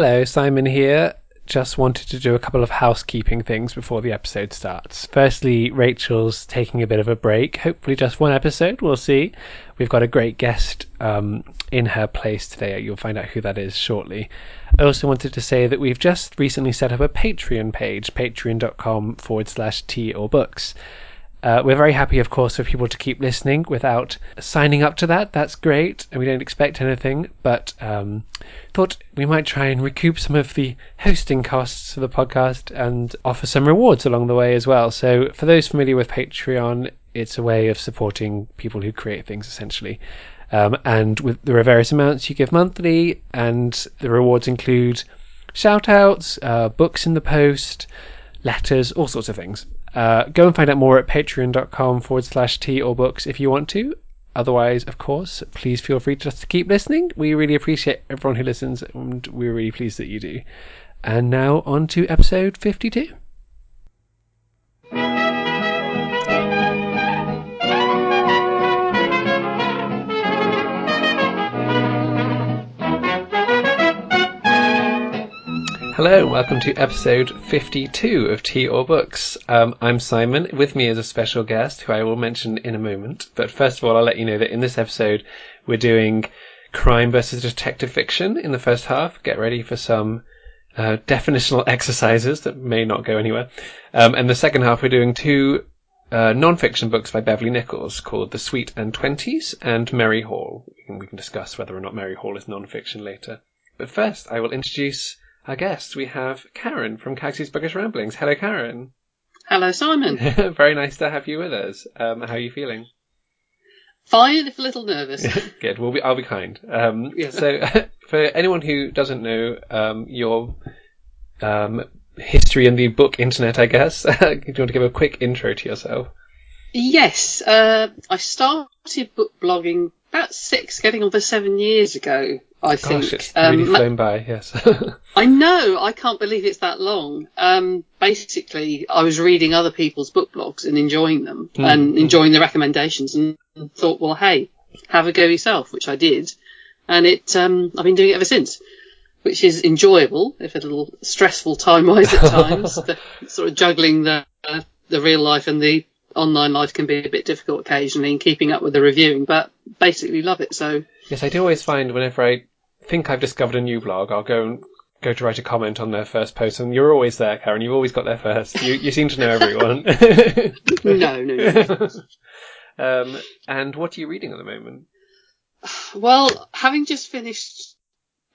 Hello, Simon here. Just wanted to do a couple of housekeeping things before the episode starts. Firstly, Rachel's taking a bit of a break. Hopefully, just one episode. We'll see. We've got a great guest um, in her place today. You'll find out who that is shortly. I also wanted to say that we've just recently set up a Patreon page, patreon.com forward slash tea or books. Uh, we're very happy, of course, for people to keep listening without signing up to that. That's great, and we don't expect anything. But um, thought we might try and recoup some of the hosting costs for the podcast and offer some rewards along the way as well. So, for those familiar with Patreon, it's a way of supporting people who create things, essentially. Um, and with there are various amounts you give monthly, and the rewards include shout outs, uh, books in the post, letters, all sorts of things. Uh, go and find out more at patreon.com forward slash tea or books if you want to. Otherwise, of course, please feel free just to keep listening. We really appreciate everyone who listens, and we're really pleased that you do. And now on to episode 52. Hello, welcome to episode 52 of Tea or Books. Um, I'm Simon. With me is a special guest who I will mention in a moment. But first of all, I'll let you know that in this episode, we're doing crime versus detective fiction in the first half. Get ready for some uh, definitional exercises that may not go anywhere. Um, and the second half, we're doing two uh, non-fiction books by Beverley Nichols called The Sweet and Twenties and Merry Hall. We can, we can discuss whether or not Merry Hall is non-fiction later. But first, I will introduce our guests, we have Karen from Kaggsy's Bookish Ramblings. Hello, Karen. Hello, Simon. Very nice to have you with us. Um, how are you feeling? Fine, if a little nervous. Good. We'll be, I'll be kind. Um, yeah. So, for anyone who doesn't know um, your um, history in the book internet, I guess, do you want to give a quick intro to yourself? Yes. Uh, I started book blogging about six, getting on for seven years ago. I Gosh, think. it's really Um, flown by. Yes. I know. I can't believe it's that long. Um, basically, I was reading other people's book blogs and enjoying them Mm, and mm. enjoying the recommendations, and thought, well, hey, have a go yourself, which I did, and it. Um, I've been doing it ever since, which is enjoyable, if a little stressful time wise at times. the, sort of juggling the uh, the real life and the online life can be a bit difficult occasionally, and keeping up with the reviewing, but basically love it. So yes, I do always find whenever I think I've discovered a new blog, I'll go and go to write a comment on their first post, and you're always there, Karen. You've always got there first. You you seem to know everyone. no, no, no. um, and what are you reading at the moment? Well, having just finished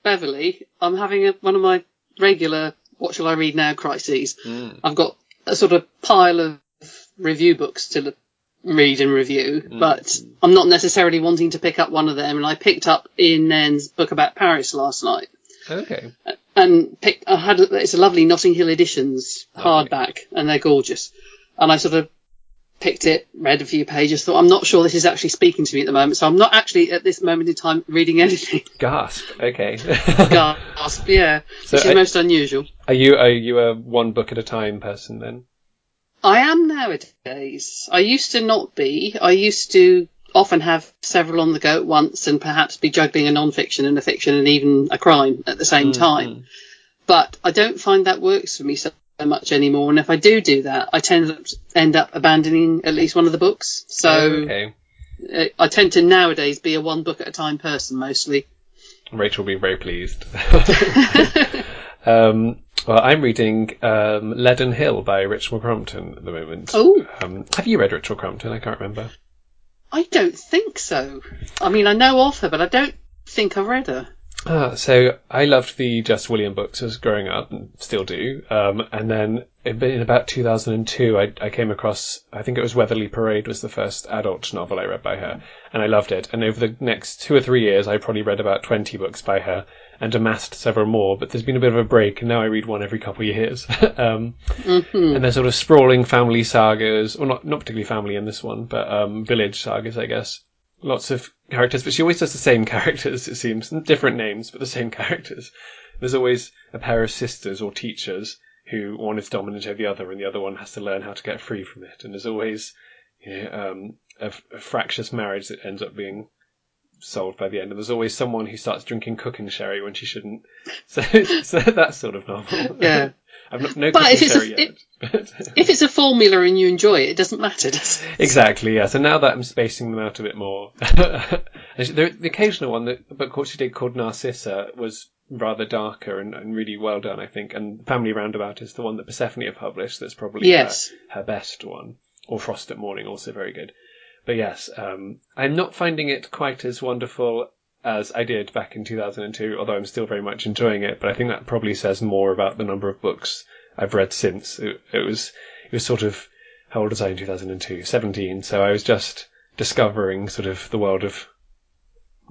Beverley, I'm having a, one of my regular what shall I read now crises. Mm. I've got a sort of pile of review books to l- read and review, mm. but I'm not necessarily wanting to pick up one of them. And I picked up Ian Nairn's book about Paris last night, Okay. and picked. I had it's a lovely Notting Hill editions hardback, and they're gorgeous. And I sort of picked it, read a few pages, thought I'm not sure this is actually speaking to me at the moment, so I'm not actually at this moment in time reading anything. Gasp. Okay. Gasp, yeah, So which is I- most unusual. are you are you a one book at a time person then? I am nowadays. I used to not be. I used to often have several on the go at once and perhaps be juggling a non-fiction and a fiction and even a crime at the same time. But I don't find that works for me so much anymore. And if I do do that, I tend to end up abandoning at least one of the books. So okay. uh, I tend to nowadays be a one book at a time person mostly. Rachel will be very pleased. um, well, I'm reading um, Leadon Hill by Richmal Crompton at the moment. Oh. Um, have you read Richmal Crompton? I can't remember. I don't think so. I mean, I know of her, but I don't think I've read her. Ah, so I loved the Just William books as growing up, and still do. Um, and then in in about 2002, I, I came across, I think it was Weatherley Parade was the first adult novel I read by her, and I loved it. And over the next two or three years, I probably read about 20 books by her and amassed several more. But there's been a bit of a break, and now I read one every couple of years. um, hmm and they're sort of sprawling family sagas, or not not particularly family in this one, but um, village sagas, I guess. Lots of characters, but she always does the same characters. It seems different names, but the same characters. There's always a pair of sisters or teachers who one is dominant over the other, and the other one has to learn how to get free from it. And there's always you know, um, a, a fractious marriage that ends up being solved by the end, and there's always someone who starts drinking cooking sherry when she shouldn't. So, so that sort of novel. Yeah. I've not, no But cooking if it's a- sherry yet. but- If it's a formula and you enjoy it, it doesn't matter, does it? Exactly, yeah. So now that I'm spacing them out a bit more, the, the occasional one, that book what she did called Narcissa, was rather darker and, and really well done, I think. And Family Roundabout is the one that Persephone have published. That's probably Yes. her, her best one. Or Frost at Morning, also very good. But yes, um, I'm not finding it quite as wonderful as I did back in 2002, although I'm still very much enjoying it. But I think that probably says more about the number of books I've read since. It, it was it was sort of how old was I in 2002? 17. So I was just discovering sort of the world of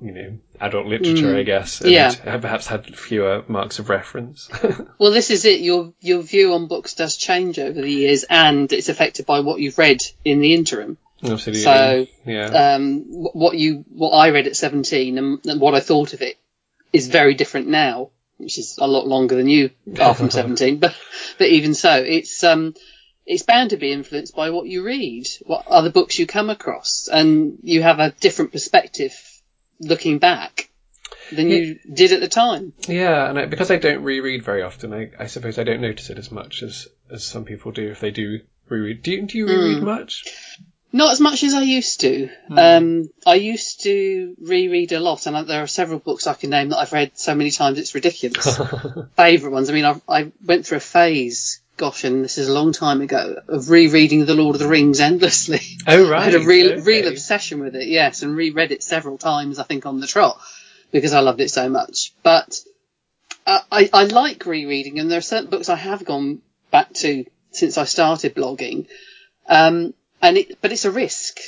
you know adult literature, Mm. I guess, and Yeah. I perhaps had fewer marks of reference. Well, this is it. Your your view on books does change over the years, and it's affected by what you've read in the interim. Absolutely. So, yeah. Um, what you what I read at seventeen and, and what I thought of it is very different now, which is a lot longer than you are from seventeen. But but even so, it's um it's bound to be influenced by what you read, what other books you come across, and you have a different perspective looking back than you did at the time. Yeah, and I, because I don't reread very often, I, I suppose I don't notice it as much as, as some people do if they do reread. Do you, do you reread Mm. much? Not as much as I used to. Um, I used to reread a lot, and there are several books I can name that I've read so many times it's ridiculous. Favourite ones. I mean, I, I went through a phase, gosh, and this is a long time ago, of rereading The Lord of the Rings endlessly. oh, right. I had a real, okay. real obsession with it, yes, and reread it several times, I think, on the trot, because I loved it so much. But uh, I, I like rereading, and there are certain books I have gone back to since I started blogging. Um, and it, but it's a risk,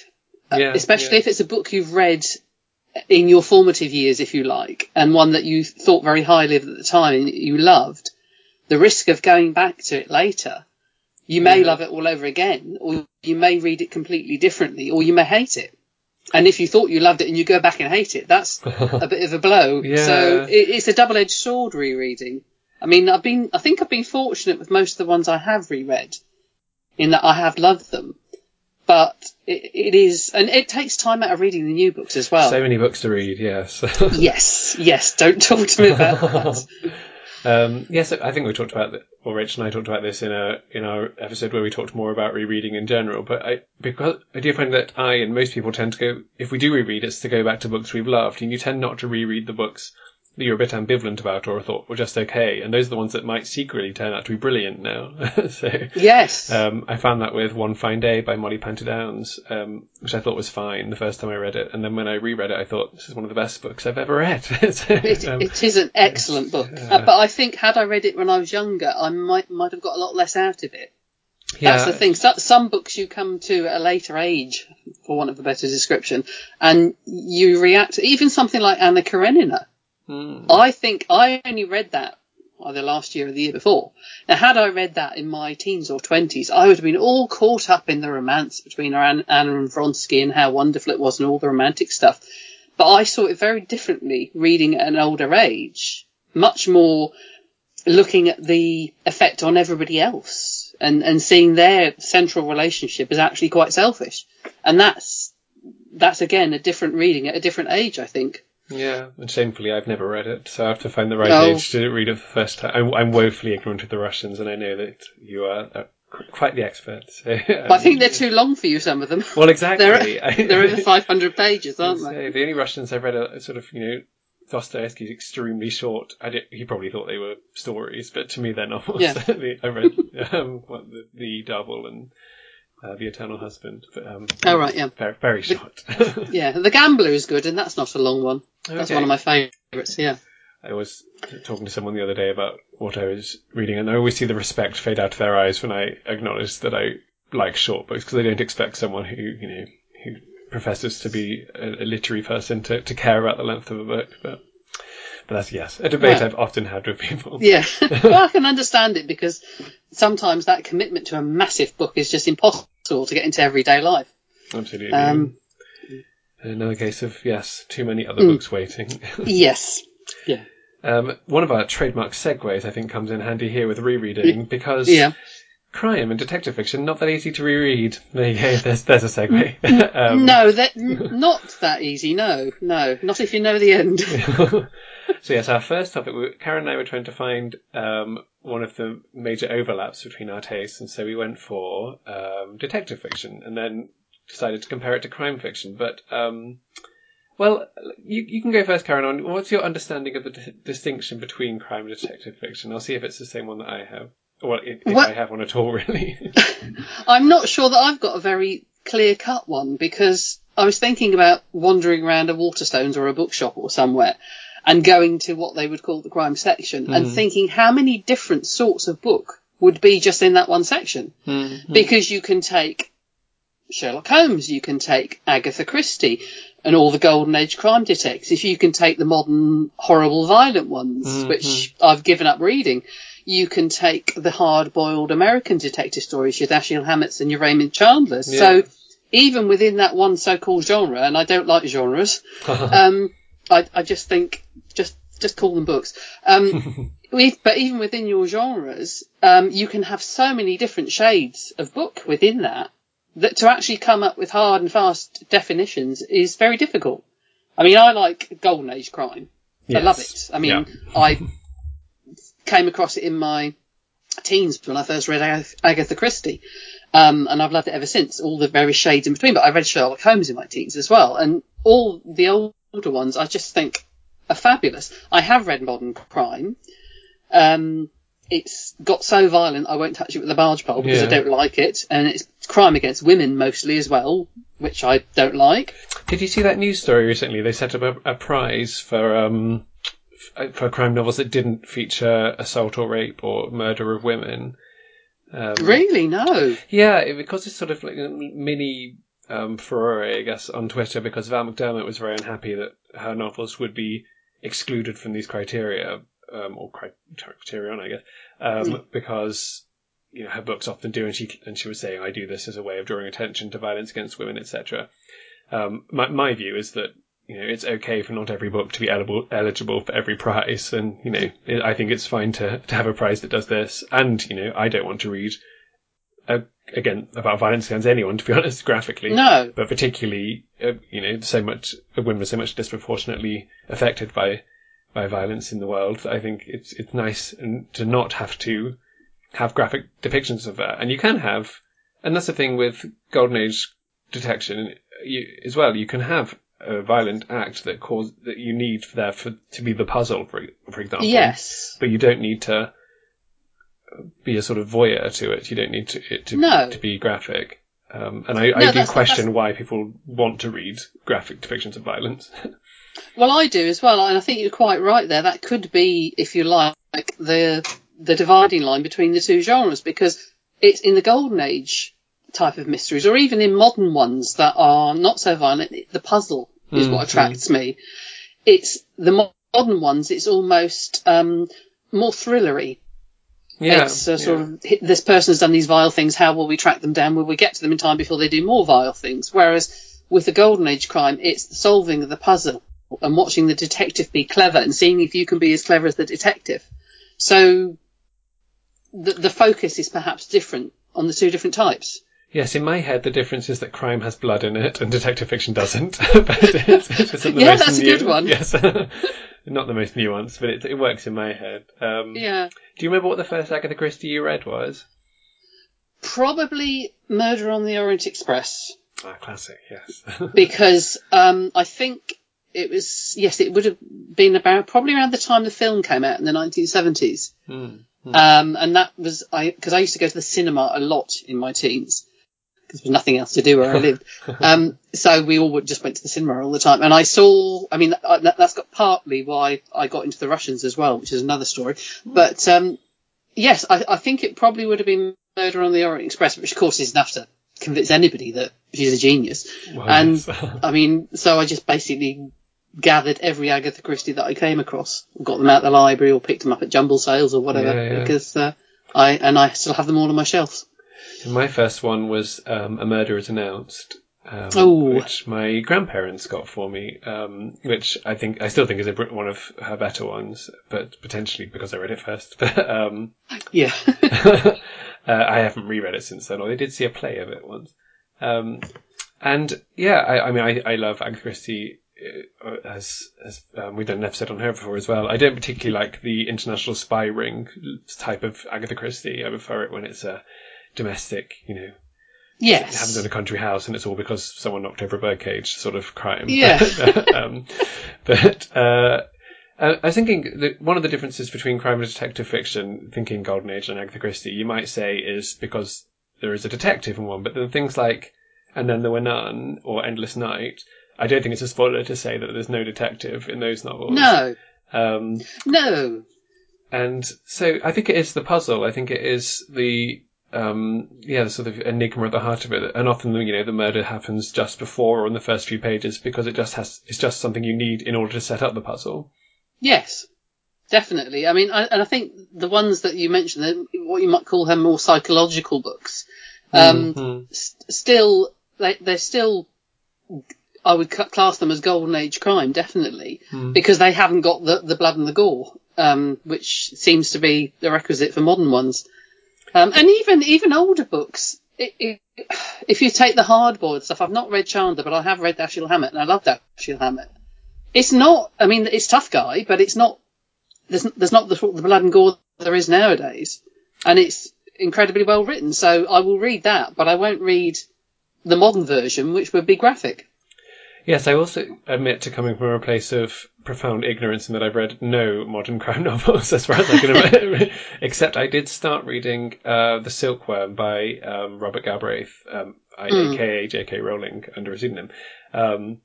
uh, Yeah, especially yeah. if it's a book you've read in your formative years, if you like, and one that you thought very highly of at the time and you loved. The risk of going back to it later, you may Yeah. love it all over again, or you may read it completely differently, or you may hate it. And if you thought you loved it and you go back and hate it, that's a bit of a blow. So it, it's a double-edged sword rereading. I mean, I've been, I think I've been fortunate with most of the ones I have reread, in that I have loved them. But it, it is, and it takes time out of reading the new books as well. So many books to read, yes. yes, yes. Don't talk to me about that. Um, yes, I think we talked about that, or Rich and I talked about this in a in our episode where we talked more about rereading in general. But I because I do find that I and most people tend to go if we do reread, it's to go back to books we've loved, and you tend not to reread the books that you're a bit ambivalent about or thought were just okay, and those are the ones that might secretly turn out to be brilliant now. so. Yes. Um, I found that with One Fine Day by Mollie Panter-Downes, um, which I thought was fine the first time I read it, and then when I reread it, I thought this is one of the best books I've ever read. So, It, um, it is an excellent book, Uh, but I think had I read it when I was younger, I might might have got a lot less out of it. That's the thing. So, some books you come to at a later age, for want of a better description, and you react. Even something like Anna Karenina. Mm. I think I only read that either last year or the year before. Now, had I read that in my teens or twenties, I would have been all caught up in the romance between Anna Anna and Vronsky and how wonderful it was and all the romantic stuff. But I saw it very differently reading at an older age, much more looking at the effect on everybody else and, and seeing their central relationship as actually quite selfish. And that's, that's again a different reading at a different age, I think. Yeah, and shamefully, I've never read it, so I have to find the right Oh. age to read it for the first time. I'm, I'm woefully ignorant of the Russians, and I know that you are uh, quite the expert. So, But I think they're too long for you, some of them. well, exactly. They're, they're over 500 pages, aren't So they? the only Russians I've read are sort of, you know, Dostoevsky's extremely short. He probably thought they were stories, but to me they're novels. Yeah. I read um, what, the, the Double and uh, The Eternal Husband. But, um, Oh, right, yeah. Very, very short. Yeah, The Gambler is good, and that's not a long one. That's Okay. one of my favourites, yeah. I was talking to someone the other day about what I was reading, and I always see the respect fade out of their eyes when I acknowledge that I like short books because I don't expect someone who you know who professes to be a, a literary person to, to care about the length of a book. But but that's yes, a debate. I've often had with people. Yeah. well, I can understand it because sometimes that commitment to a massive book is just impossible to get into everyday life. Absolutely. Um, Another case of yes, too many other Mm. books waiting. yes. Um, one of our trademark segues, I think, comes in handy here with rereading because Yeah. Crime and detective fiction not that easy to reread. There you go. There's there's a segue. um, no, that n- not that easy. No, no, not if you know the end. so yes, our first topic. we- Karen and I were trying to find um, one of the major overlaps between our tastes, and so we went for um, detective fiction, and then decided to compare it to crime fiction. But um, well, you you can go first, Karen. On what's your understanding of the di- distinction between crime and detective fiction? I'll see if it's the same one that I have. Well, if, if Well- I have one at all, really. I'm not sure that I've got a very clear cut one because I was thinking about wandering around a Waterstones or a bookshop or somewhere and going to what they would call the crime section and hmm. thinking how many different sorts of book would be just in that one section. Hmm. Because you can take Sherlock Holmes, you can take Agatha Christie and all the Golden Age crime detectives. You can take the modern horrible violent ones, hmm, which I've given up reading. You can take the hard-boiled American detective stories, your Dashiell Hammetts and your Raymond Chandlers. Yeah. So even within that one so-called genre, and I don't like genres, um, I, I just think just just call them books. Um, we- but even within your genres, um, you can have so many different shades of book within that that to actually come up with hard and fast definitions is very difficult. I mean, I like Golden Age crime. I love it. I mean, Yeah. I came across it in my teens when I first read Ag- Agatha Christie. Um, and I've loved it ever since, all the various shades in between. But I read Sherlock Holmes in my teens as well. And all the older ones I just think are fabulous. I have read Modern Crime. Um, it's got so violent I won't touch it with a barge pole because Yeah. I don't like it. And it's crime against women mostly as well, which I don't like. Did you see that news story recently? They set up a, a prize for um for crime novels that didn't feature assault or rape or murder of women. Um, Really? No. Yeah, because it's sort of like a mini um, furore, I guess, on Twitter because Val McDermid was very unhappy that her novels would be excluded from these criteria, um, or cri- criterion, I guess, um, because you know her books often do, and she and she was saying, "I do this as a way of drawing attention to violence against women, etc." Um, my my view is that you know it's okay for not every book to be eligible eligible for every prize, and you know it, I think it's fine to to have a prize that does this, and you know I don't want to read uh, again about violence against anyone, to be honest, graphically. No. But particularly, uh, you know, so much women are so much disproportionately affected by by violence in the world. I think it's it's nice and to not have to have graphic depictions of that, and you can have, and that's the thing with Golden Age detection you, as well. You can have a violent act that cause that you need there for to be the puzzle, for for example Yes. but you don't need to be a sort of voyeur to it. You don't need to, it to, No. to be graphic. Um, and I, No, I do question why people want to read graphic depictions of violence. Well, I do as well, and I think you're quite right there. That could be, if you like, the the dividing line between the two genres because it's in the golden age type of mysteries, or even in modern ones that are not so violent. The puzzle is what attracts me. It's the modern ones. It's almost um, more thrillery. yeah, it's uh, sort of this person has done these vile things. How will we track them down? Will we get to them in time before they do more vile things? Whereas with the golden age crime, it's the solving of the puzzle and watching the detective be clever and seeing if you can be as clever as the detective. So the the focus is perhaps different on the two different types. Yes, in my head, the difference is that crime has blood in it and detective fiction doesn't. but it's, it isn't the Yeah, most that's a good one. Yes, not the most nuanced, but it, it works in my head. Um, Yeah, Do you remember what the first Agatha Christie you read was? probably Murder on the Orient Express. Ah, classic. Yes. because um, I think it was yes, it would have been about probably around the time the film came out in the 1970s, Hmm. um, and that was I because I used to go to the cinema a lot in my teens because there was nothing else to do where I lived. Um, so we all would- just went to the cinema all the time, and I saw. I mean, uh, that, that's got partly why I got into the Russians as well, which is another story. But um, yes, I, I think it probably would have been Murder on the Orient Express, which of course is enough to convince anybody that she's a genius. Well, and. I mean, so I just basically gathered every Agatha Christie that I came across, got them out the library or picked them up at jumble sales or whatever, Yeah, yeah. because uh, I and I still have them all on my shelves. My first one was um, A Murder is Announced, um, Oh. which my grandparents got for me, um, which I think I still think is a, one of her better ones, but potentially because I read it first. But um, Yeah, Uh, I haven't reread it since then, or they did see a play of it once. Um, and yeah, I, I mean, I, I love Agatha Christie. Uh, as as um, we've done an episode on her before as well. I don't particularly like the international spy ring type of Agatha Christie. I prefer it when it's a domestic, you know, Yes. it happens in a country house and it's all because someone knocked over a birdcage sort of crime. Yeah. um, but uh, I was thinking that one of the differences between crime and detective fiction, thinking Golden Age and Agatha Christie, you might say is because there is a detective in one, but then things like And Then There Were None or Endless Night, I don't think it's a spoiler to say that there's no detective in those novels. No. Um, No. and so I think it is the puzzle. I think it is the um, yeah, the sort of enigma at the heart of it. And often, you know, the murder happens just before or in the first few pages because it just has it's just something you need in order to set up the puzzle. Yes. Definitely. I mean, I, and I think the ones that you mentioned, what you might call her more psychological books, um, Mhm. st- still, they, they're still, I would class them as golden age crime, definitely, because they haven't got the, the blood and the gore, um, which seems to be the requisite for modern ones. Um, and even, even older books, it, it, if you take the hard-boiled stuff, I've not read Chandler, but I have read Dashiell Hammett, and I love Dashiell Hammett. It's not, I mean, it's tough guy, but it's not, there's, there's not the, the blood and gore there is nowadays. And it's incredibly well written, so I will read that, but I won't read the modern version, which would be graphic. Yes, I also admit to coming from a place of profound ignorance in that I've read no modern crime novels as far as I can remember. Except I did start reading uh, The Silkworm by um, Robert Galbraith, um, I- aka J.K. Rowling, under a pseudonym, um,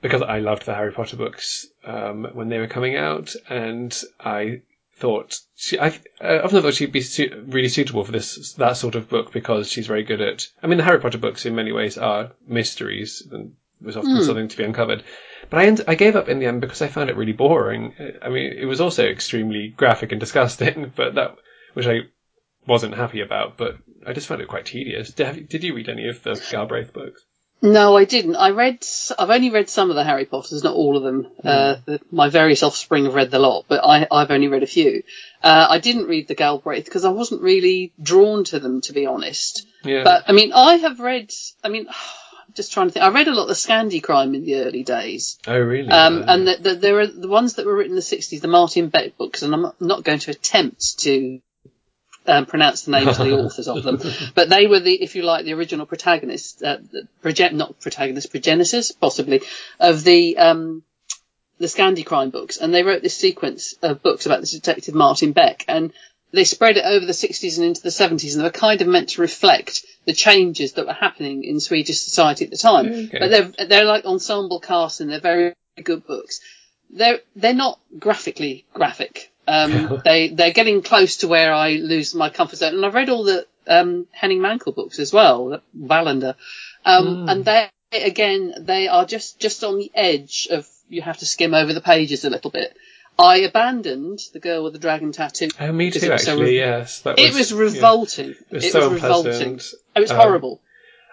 because I loved the Harry Potter books um, when they were coming out, and I thought she, I uh, often thought she'd be su- really suitable for this that sort of book because she's very good at. I mean, the Harry Potter books in many ways are mysteries and was often something to be uncovered. But I end, I gave up in the end because I found it really boring. I mean, it was also extremely graphic and disgusting, but that which I wasn't happy about. But I just found it quite tedious. Did, have you- did you read any of the Galbraith books? No, I didn't. I read, I've only read some of the Harry Potters, not all of them. Uh, the, my various offspring have read the lot, but I, I've only read a few. Uh, I didn't read the Galbraith because I wasn't really drawn to them, to be honest. Yeah. But I mean, I have read. I mean, just trying to think. I read a lot of the Scandi crime in the early days, oh, really? um, Uh, and the, the, there are the ones that were written in the '60s, the Martin Beck books, and I'm not going to attempt to um, pronounce the names of the authors of them, but they were the, if you like, the original protagonists, uh, the progen- not protagonists, progenitors, possibly, of the um, the Scandi crime books, and they wrote this sequence of books about this detective Martin Beck, and they spread it over the 60s and into the 70s, and they were kind of meant to reflect the changes that were happening in Swedish society at the time. Okay. But they're they're like ensemble casts, and they're very good books. They're they're not graphically graphic. Um, they they're getting close to where I lose my comfort zone, and I've read all the um, Henning Mankell books as well, Wallander, um, and they again they are just just on the edge of you have to skim over the pages a little bit. I abandoned the girl with the dragon tattoo. oh, me too, was actually. re- yes, that It was yeah. revolting. It was it so was revolting. It was Um, horrible.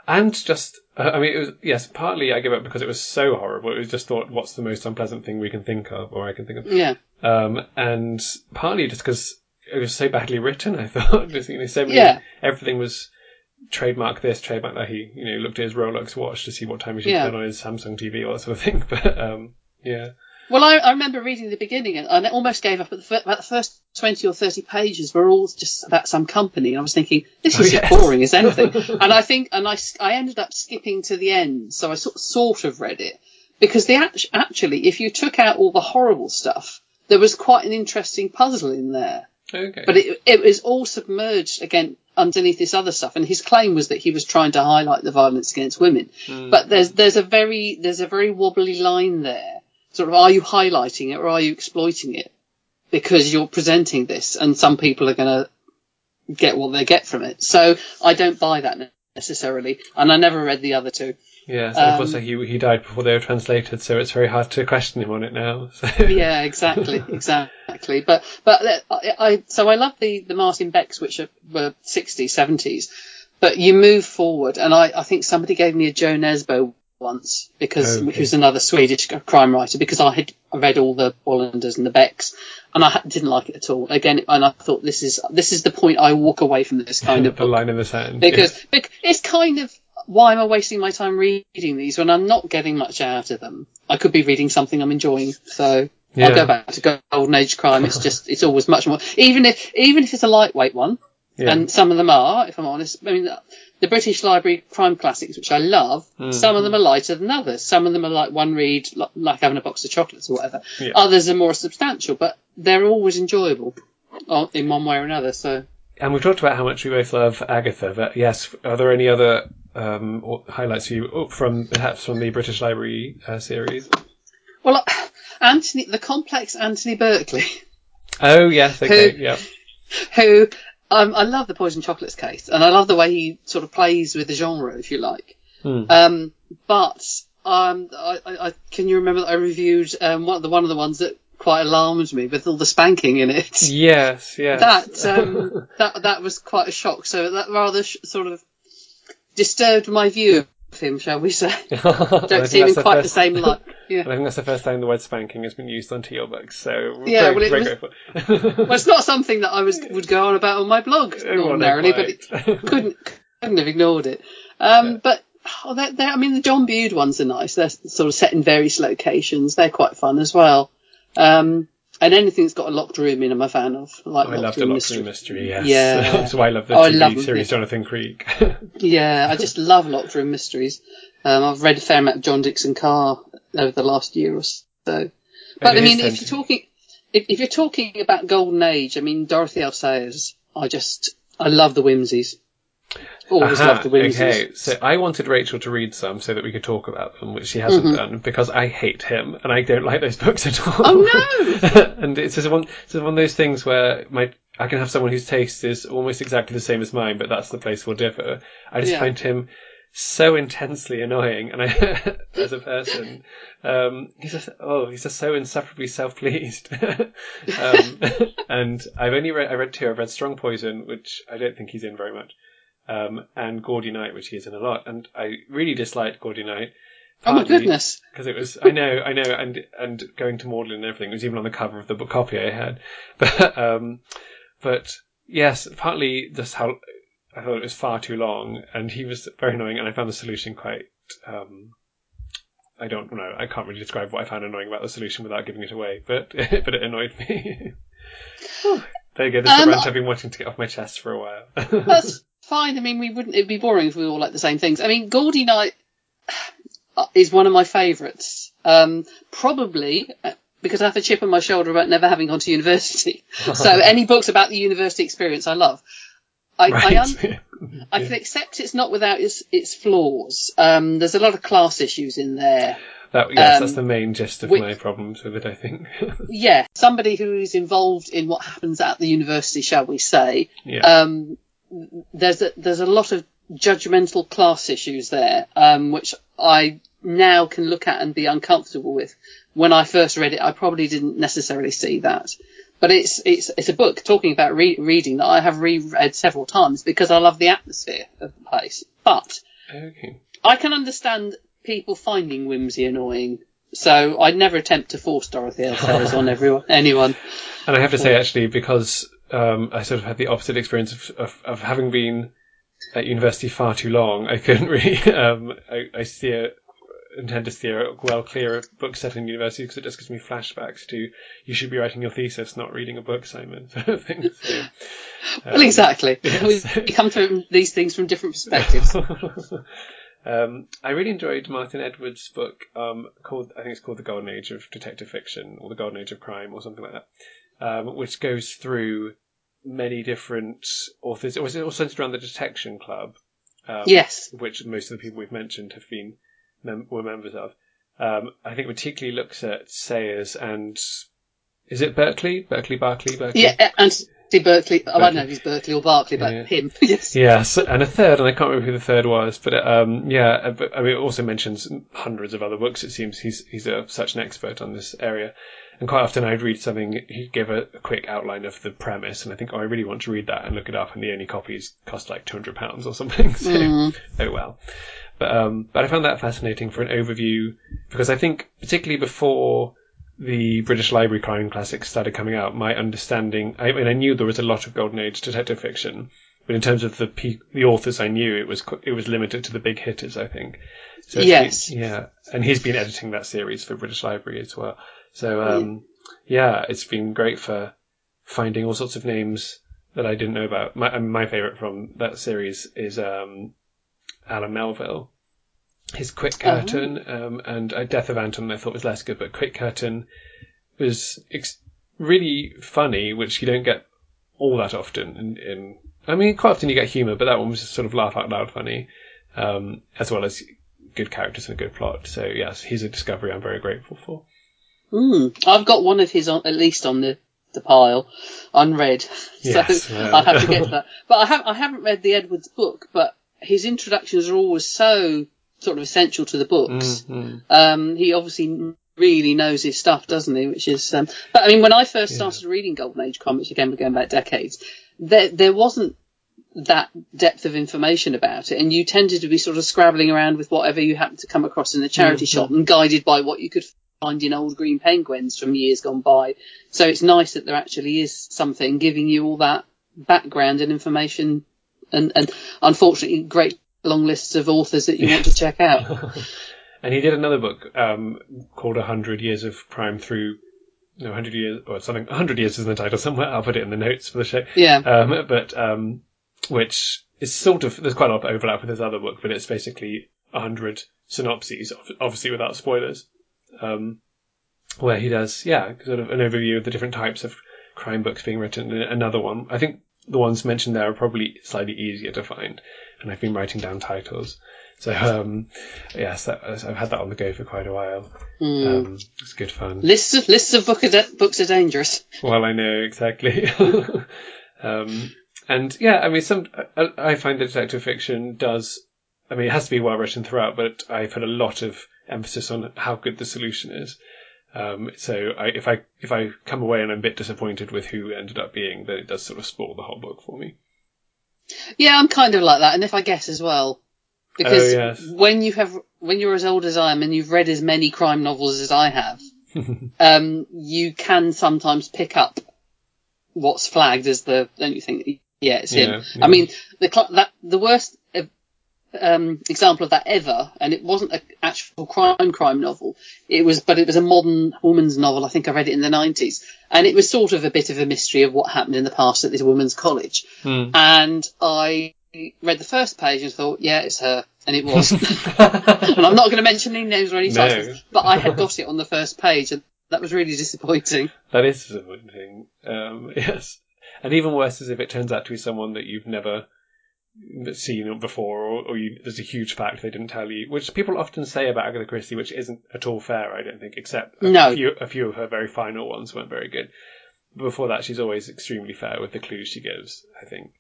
And just, uh, I mean, it was, yes, partly I gave up because it was so horrible. It was just thought, what's the most unpleasant thing we can think of, or I can think of. Yeah. Um, and partly just because it was so badly written, I thought. Just, you know, so many, Yeah. everything was trademark this, trademark that. He, you know, looked at his Rolex watch to see what time he should Yeah. turn on his Samsung TV, all that sort of thing. But, um, yeah. Well, I, I remember reading the beginning and I almost gave up at the, about the first 20 or 30 pages were all just about some company. And I was thinking, this Oh, is yes. boring as anything. and I think, and I, I ended up skipping to the end. So I sort, sort of read it because the act- actually, if you took out all the horrible stuff, there was quite an interesting puzzle in there. Okay. But it, it was all submerged again underneath this other stuff. And his claim was that he was trying to highlight the violence against women. Hmm. But there's, there's a very, there's a very wobbly line there. Sort of, are you highlighting it or are you exploiting it? Because you're presenting this and some people are going to get what they get from it. So I don't buy that necessarily. And I never read the other two. yes, and of course um, he, he died before they were translated, so it's very hard to question him on it now. So. yeah, exactly, exactly. But but uh, I, I so I love the the Martin Becks, which are, were 60s, 70s. But you move forward, and I, I think somebody gave me a Jo Nesbø once because Okay. he was another Swedish crime writer because I had read all the Wallanders and the Becks and I didn't like it at all. Again, and I thought this is this is the point I walk away from this kind of line in the sand. because bec- it's kind of why am I wasting my time reading these when I'm not getting much out of them? I could be reading something I'm enjoying. So Yeah. I'll go back to Golden Age crime. It's just it's always much more even if even if it's a lightweight one, Yeah. and some of them are, if I'm honest. I mean, the British Library crime classics, which I love, Hmm. some of them are lighter than others. Some of them are like one read, like having a box of chocolates or whatever. Yeah. Others are more substantial, but they're always enjoyable uh, in one way or another. So. And we've talked about how much we both love Agatha, but yes, are there any other um, highlights for you oh, from perhaps from the British Library uh, series? Well, uh, Anthony, the complex Anthony Berkeley, Oh yes, okay, Who- yeah, who um, I love the Poison Chocolates case, and I love the way he sort of plays with the genre, if you like. Hmm. Um, but um, I, I, can you remember that I reviewed um, one of the one of the ones that quite alarmed me with all the spanking in it? yes, yes. That um, that that was quite a shock. So that rather sh- sort of disturbed my view of him, shall we say? Don't see him in quite the same light. Yeah. I think that's the first time the word spanking has been used on Tea or Books. So Yeah, very, well, it was- Well, it's not something that I was would go on about on my blog Oh, ordinarily, but it couldn't couldn't have ignored it. Um, But oh, they're, they're, I mean, the John Bude ones are nice. They're sort of set in various locations. They're quite fun as well. Um, and anything that's got a locked room in, I'm a fan of. I like I locked loved the Locked mystery. Room Mystery, yes. Yeah. That's why I love the Oh, TV love series yeah. Jonathan Creek. Yeah, I just love locked room mysteries. Um, I've read a fair amount of John Dickson Carr over the last year or so. But I mean, if you're talking, if, if you're talking about Golden Age, I mean, Dorothy L. Sayers, I just, I love the Wimseys. Always Aha, love the Wimseys. Okay, so I wanted Rachel to read some so that we could talk about them, which she hasn't Mm-hmm. done because I hate him and I don't like those books at all. Oh, no! and it's just one, it's just one of those things where my I can have someone whose taste is almost exactly the same as mine, but that's the place we'll differ. I just Yeah. find him so intensely annoying, and I, as a person, um, he's just oh, he's just so insufferably self-pleased. um, and I've only read I read two. I've read Strong Poison, which I don't think he's in very much, um, and Gaudy Night, which he is in a lot. And I really disliked Gaudy Night. Oh my goodness. Because it was, I know, I know, and and going to Magdalen and everything it was even on the cover of the book copy I had, but um, but yes, partly just how I thought it was far too long, and he was very annoying, and I found the solution quite. Um, I don't know. I can't really describe what I found annoying about the solution without giving it away, but but it annoyed me. there you go. This is Um, a rant I've been wanting to get off my chest for a while. That's fine. I mean, we wouldn't, it'd be boring if we all like the same things. I mean, Gaudy Night is one of my favourites. Um, probably uh, because I have a chip on my shoulder about never having gone to university. so any books about the university experience I love. I, I, un- I can accept it's not without its, its flaws. Um, there's a lot of class issues in there. that, yes, um, that's the main gist of which- my problems with it. I think. Yeah, somebody who is involved in what happens at the university, shall we say, yeah. um, there's a, there's a lot of judgmental class issues there, um, which I now can look at and be uncomfortable with. When I first read it, I probably didn't necessarily see that. But it's it's it's a book talking about re- reading that I have reread several times because I love the atmosphere of the place. But okay. I can understand people finding Wimsey annoying, so I'd never attempt to force Dorothy L. Sayers on everyone anyone. And I have to say, actually, because um, I sort of had the opposite experience of, of, of having been at university far too long, I couldn't really. Um, I, I steer, intend to steer well clear of books set in university because it just gives me flashbacks to you should be writing your thesis, not reading a book, Simon, sort of thing. So, Well, exactly. yes. We come to these things from different perspectives. um, I really enjoyed Martin Edwards' book um, called, I think it's called The Golden Age of Detective Fiction or The Golden Age of Crime or something like that, um, which goes through many different authors. It was all centered around the Detection Club, um, Yes. which most of the people we've mentioned have been mem- were members of. Um, I think particularly looks at Sayers and is it Berkeley? Berkeley, Barclay, Berkeley. Yeah, Anthony Berkeley. Oh, I don't know Berkeley. if he's Berkeley or Barkley, but Yeah. him. yes. Yes, and a third, and I can't remember who the third was, but um, yeah, uh, but, I mean, it also mentions hundreds of other books. It seems he's he's a, such an expert on this area, And quite often I'd read something, he'd give a, a quick outline of the premise, and I think, oh, I really want to read that and look it up, and the only copies cost like £200 or something. So, Mm. oh well. But, um, but I found that fascinating for an overview, because I think, particularly before the British Library crime classics started coming out, my understanding, I mean, I knew there was a lot of Golden Age detective fiction, but in terms of the pe- the authors I knew, it was it was limited to the big hitters, I think. So Yes. yeah, and he's been editing that series for British Library as well. So um, yeah, it's been great for finding all sorts of names that I didn't know about. My my favorite from that series is um, Alan Melville. His Quick Curtain um, and uh, Death of Anton I thought was less good, but Quick Curtain was ex- really funny, which you don't get all that often. In, in I mean, quite often you get humour, but that one was just sort of laugh out loud funny, um, as well as good characters and a good plot. So yes, he's a discovery I'm very grateful for. Mm. I've got one of his on, at least on the, the pile, unread. Yes, so well. I have to get to that. But I have I haven't read the Edwards book, but his introductions are always so sort of essential to the books. Mm, Um, he obviously really knows his stuff, doesn't he? Which is, um, but I mean, when I first started reading Golden Age comics, again, we're going back decades, there there wasn't that depth of information about it, and you tended to be sort of scrabbling around with whatever you happened to come across in the charity shop and guided by what you could find in old green penguins from years gone by. So it's nice that there actually is something giving you all that background and information, and, and unfortunately, great long lists of authors that you want to check out. And he did another book um, called A Hundred Years of Crime Through. No, hundred years or something. hundred years is in the title somewhere. I'll put it in the notes for the show. Yeah. Um, but um, which is sort of there's quite a lot of overlap with his other book, but it's basically a hundred synopses, ob- obviously without spoilers, um, where he does yeah sort of an overview of the different types of crime books being written. Another one, I think the ones mentioned there are probably slightly easier to find, and I've been writing down titles. So um, yes, that, I've had that on the go for quite a while. Um, it's good fun. Lists of lists of book books are dangerous. Well, I know exactly. um, and yeah, I mean, some I, I find that detective fiction does. I mean, it has to be well written throughout, but I put a lot of emphasis on how good the solution is. Um, so I, if I if I come away and I'm a bit disappointed with who ended up being, then it does sort of spoil the whole book for me. Yeah, I'm kind of like that, and if I guess as well, because Oh, yes. when you have when you're as old as I am and you've read as many crime novels as I have, um, you can sometimes pick up what's flagged as the. Don't you think? Yeah, it's him. Yeah, yeah. I mean, the cl- that the worst um, example of that ever, and it wasn't an actual crime crime novel. It was, but it was a modern woman's novel. I think I read it in the nineties, and it was sort of a bit of a mystery of what happened in the past at this woman's college. Hmm. And I read the first page and thought, yeah, it's her, and it was. and I'm not going to mention any names or any No. titles, but I had got it on the first page, and that was really disappointing. That is disappointing. Um, yes. And even worse is if it turns out to be someone that you've never seen before, or, or you, there's a huge fact they didn't tell you, which people often say about Agatha Christie, which isn't at all fair, I don't think, except a, No. few, a few of her very final ones weren't very good. Before that, she's always extremely fair with the clues she gives, I think.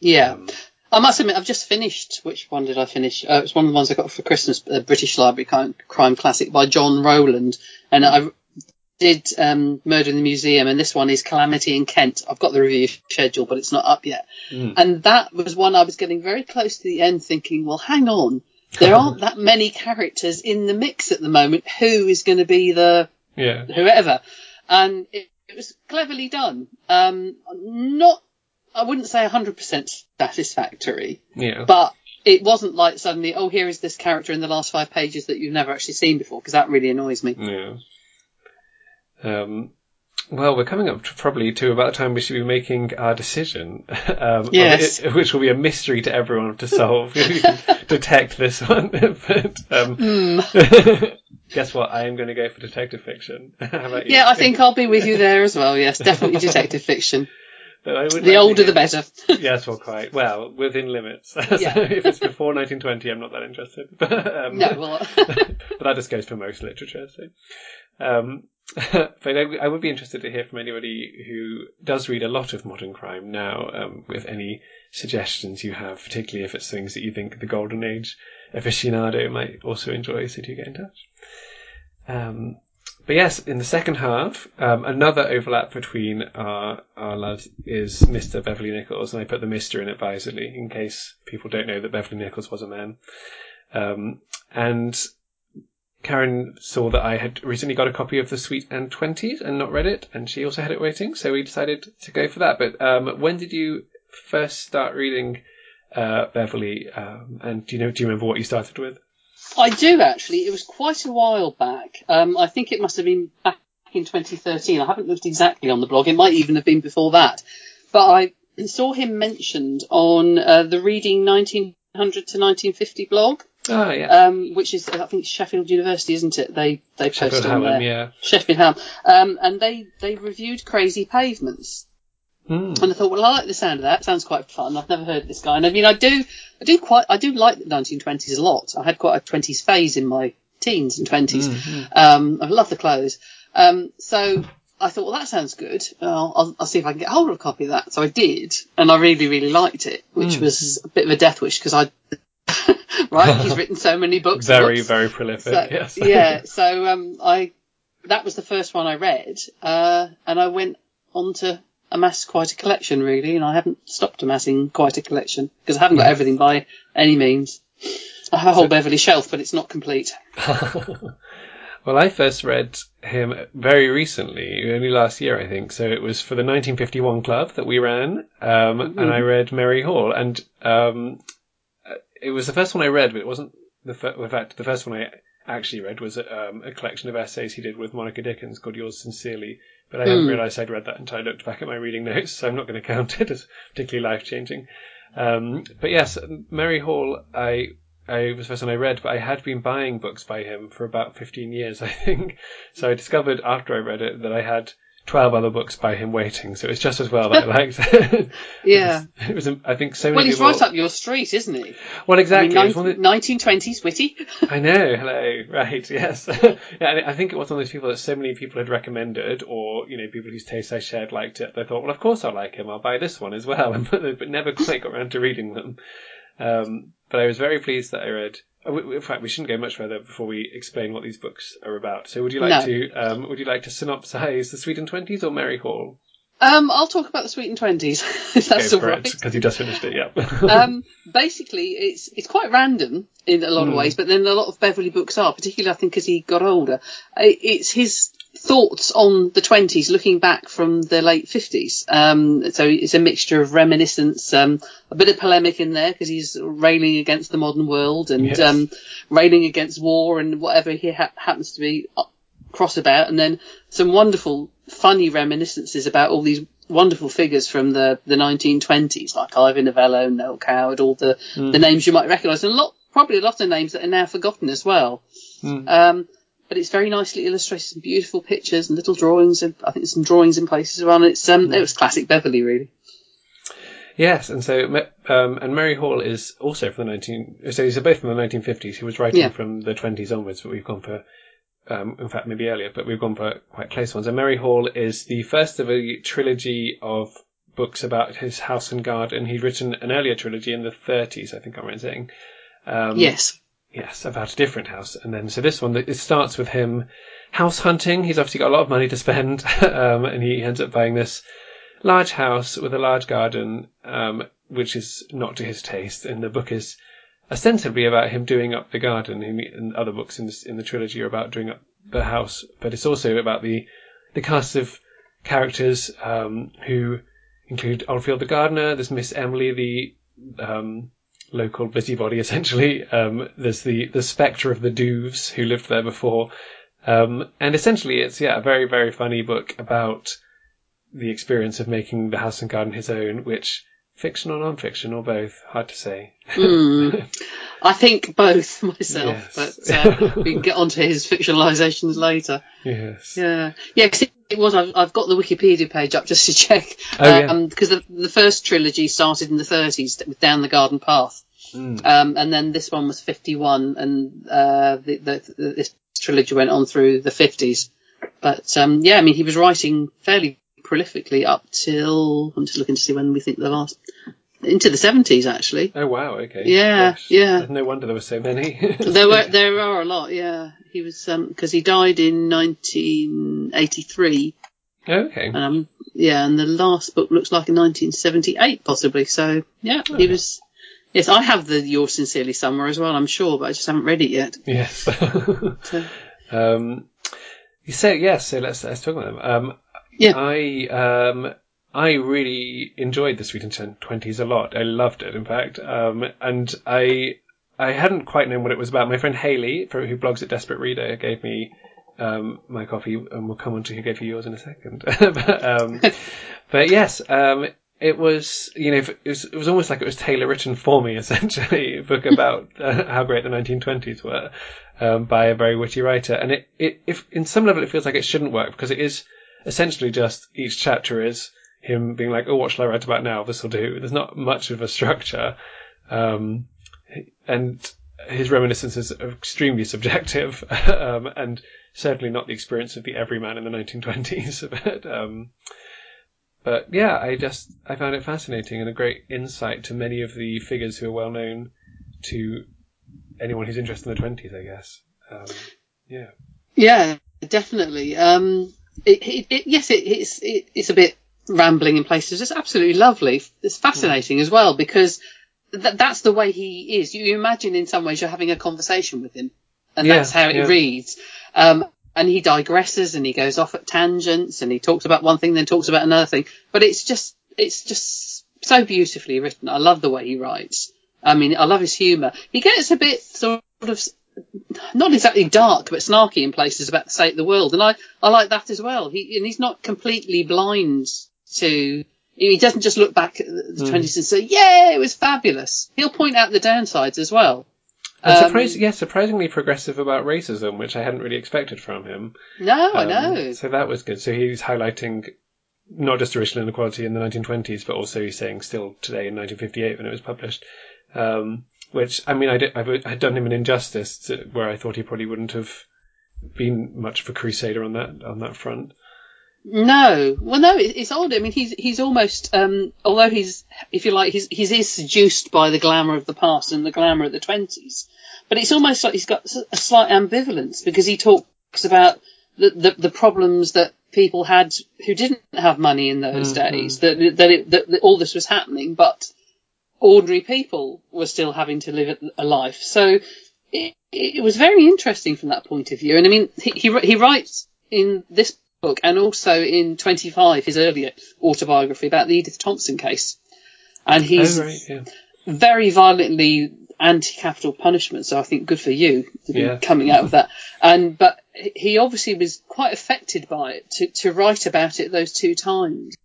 Yeah. Um, I must admit, I've just finished. Which one did I finish? Uh, it was one of the ones I got for Christmas, a British Library crime, crime classic by John Rowland, and I did um, Murder in the Museum, and this one is Calamity in Kent. I've got the review schedule, but it's not up yet. Mm. And that was one I was getting very close to the end, thinking, well, hang on, there aren't that many characters in the mix at the moment. Who is going to be the yeah. whoever? And it, it was cleverly done. Um, not, I wouldn't say 100% satisfactory, Yeah. but it wasn't like suddenly, oh, here is this character in the last five pages that you've never actually seen before, because that really annoys me. Yeah. Um, well, we're coming up to probably to about the time we should be making our decision, um, Yes. it- which will be a mystery to everyone to solve. you can detect this one, but um, Hmm. guess what? I am going to go for detective fiction. How about you? Yeah, I think I'll be with you there as well. Yes, definitely detective fiction. The older the better. Yes, well, quite well within limits. So Yeah. if it's before 1920, I'm not that interested. But, um, No, well, but that just goes for most literature. So, um, but I, I would be interested to hear from anybody who does read a lot of modern crime now, um, with any suggestions you have, particularly if it's things that you think the golden age aficionado might also enjoy. So do get in touch. Um, but yes, in the second half, um, another overlap between our our loves is Mr. Beverley Nichols, and I put the Mister in advisedly in case people don't know that Beverley Nichols was a man. Um, and Karen saw that I had recently got a copy of The Sweet and Twenties and not read it, and she also had it waiting, so we decided to go for that. But um, when did you first start reading uh, Beverley? Um, and do you know? Do you remember what you started with? I do actually. It was quite a while back. Um, I think it must have been back in 2013. I haven't looked exactly on the blog. It might even have been before that. But I saw him mentioned on uh, the Reading 1900 to 1950 blog. Oh yeah, um, which is I think Sheffield University, isn't it? They they post Sheffield on Hallam, there. yeah. Sheffield Hallam, um, and they they reviewed Crazy Pavements, Mm. and I thought, well, I like the sound of that. Sounds quite fun. I've never heard of this guy, and I mean, I do I do quite I do like the 1920s a lot. I had quite a 20s phase in my teens and 20s. Mm-hmm. Um, I love the clothes. Um, so I thought, well, that sounds good. Well, I'll, I'll see if I can get hold of a copy of that. So I did, and I really, really liked it, which Mm. was a bit of a death wish because I, right, he's written so many books. Very books. very prolific. So, yes. yeah. So um, I that was the first one I read, uh, and I went on to amass quite a collection really, and I haven't stopped amassing quite a collection because I haven't got everything by any means. I have a whole Beverley shelf, but it's not complete. well, I first read him very recently, only last year, I think. So it was for the 1951 club that we ran, um, and I read Merry Hall, and um, it was the first one I read, but it wasn't the fir- in fact the first one I actually read was um, a collection of essays he did with Monica Dickens called Yours Sincerely. But I hadn't realised I'd read that until I looked back at my reading notes, so I'm not going to count it as particularly life changing. Um, but yes, Merry Hall, I I was the first one I read, but I had been buying books by him for about 15 years, I think. So I discovered after I read it that I had 12 other books by him waiting, so it's just as well that I liked it. Yeah. it was, it was, I think so many Well, he's people. right up your street, isn't he? well, I exactly. mean, It was one of the- 1920s, witty. I know. Hello. Right. Yes. yeah, I think it was one of those people that so many people had recommended, or you know, people whose tastes I shared liked it. They thought, well, of course I like him. I'll buy this one as well, but, but never quite got around to reading them. Um, but I was very pleased that I read. We- In fact, we shouldn't go much further before we explain what these books are about. So, would you like No. to? Um, would you like to synopsize the Sweet and Twenties or Merry Hall? Um, I'll talk about the Sweet and Twenties, if that's all because you just finished it. Yeah. um, basically, it's it's quite random in a lot Hmm. of ways, but then a lot of Beverley books are, particularly I think as he got older. It's his thoughts on the twenties, looking back from the late fifties. Um, so it's a mixture of reminiscence, um, a bit of polemic in there because he's railing against the modern world and Yes. um, railing against war and whatever he ha- happens to be uh, cross about, and then some wonderful, funny reminiscences about all these wonderful figures from the, the 1920s, like Ivor Novello, Noel Coward, all the, the names you might recognise, and a lot, probably a lot of names that are now forgotten as well. Um, but it's very nicely illustrated, some beautiful pictures and little drawings, and I think there's some drawings in places around. It's um, it was classic Beverley, really. Yes, and so um, and Merry Hall is also from the nineteen. So these are both from the nineteen fifties. He was writing Yeah. from the twenties onwards, but we've gone for, um, in fact, maybe earlier, but we've gone for quite close ones. And Merry Hall is the first of a trilogy of books about his house and garden. He'd written an earlier trilogy in the thirties, I think I'm right in saying. Um, yes. Yes, about a different house. And then, so this one, it starts with him house hunting. He's obviously got a lot of money to spend, um, and he ends up buying this large house with a large garden, um, which is not to his taste. And the book is ostensibly about him doing up the garden. And other books in this, in the trilogy are about doing up the house, but it's also about the the cast of characters um, who include Oldfield the gardener. There's Miss Emily, the um, local busybody, essentially. Um, there's the the spectre of the Doves who lived there before, um, and essentially it's yeah a very very funny book about the experience of making the house and garden his own, which fiction or non-fiction or both, hard to say. Mm. I think both myself, Yes. but uh, we can get onto his fictionalizations later. yes. Yeah, yeah. 'cause it, it was. I've, I've got the Wikipedia page up just to check. Oh, yeah. Because the, the first trilogy started in the 30s with Down the Garden Path, Mm. um, and then this one was 51, and uh, the, the, the, this trilogy went on through the 50s. But um, yeah, I mean, he was writing fairly prolifically up till I'm just looking to see when we think the last into the seventies actually. Oh wow, okay. Yeah, Gosh. yeah. No wonder there were so many. There were there are a lot. Yeah, he was because he died in 1983. okay. Um, yeah, and the last book looks like in 1978 possibly. So yeah, he was. Yes, I have the Yours Sincerely Summer as well. I'm sure, but I just haven't read it yet. Yes. So, um, you say yes. So let's let's talk about them. Um, Yeah. I um, I really enjoyed the Sweet and Twenties a lot. I loved it, in fact. Um, and I I hadn't quite known what it was about. My friend Haley, who blogs at Desperate Reader, gave me um, my coffee, and we'll come on to who gave you yours in a second. but, um, but yes, um, it was you know it was, it was almost like it was tailor written for me essentially a book about uh, how great the 1920s were um, by a very witty writer and it, it if in some level it feels like it shouldn't work because it is essentially just each chapter is him being like oh what shall I write about now this will do there's not much of a structure um, and his reminiscences are extremely subjective um, and certainly not the experience of the everyman in the 1920s but um, but yeah, I just I found it fascinating and a great insight to many of the figures who are well known to anyone who's interested in the twenties, I guess. Um, yeah, yeah, definitely. Um, it, it, it, yes, it, it's it, it's a bit rambling in places. It's absolutely lovely. It's fascinating as well because th- that's the way he is. You imagine in some ways you're having a conversation with him, and Yeah, that's how it yeah. reads. Um, and he digresses and he goes off at tangents and he talks about one thing then talks about another thing. But it's just it's just so beautifully written. I love the way he writes. I mean, I love his humour. He gets a bit sort of not exactly dark, but snarky in places about the state of the world, and I, I like that as well. He and he's not completely blind to. He doesn't just look back at the twenties and say, "Yeah, it was fabulous." He'll point out the downsides as well. and Um, surprise, yeah, surprisingly progressive about racism, which I hadn't really expected from him. No, I Um, know. So that was good. So he's highlighting not just racial inequality in the 1920s, but also he's saying still today in 1958 when it was published. Um, which I mean, I did, I've, I'd done him an injustice to, where I thought he probably wouldn't have been much of a crusader on that on that front. No, well, no, it's odd. I mean, he's he's almost, um, although he's, if you like, he's he's is seduced by the glamour of the past and the glamour of the twenties, but it's almost like he's got a slight ambivalence because he talks about the the, the problems that people had who didn't have money in those days. That that, it, that that all this was happening, but ordinary people were still having to live a life. So it, it was very interesting from that point of view. And I mean, he he, he writes in this book and also in 25, his earlier autobiography about the Edith Thompson case. And he's oh right, yeah. very violently anti-capital punishment. So I think good for you to be Yeah. coming out of that. And but he obviously was quite affected by it to, to write about it those two times.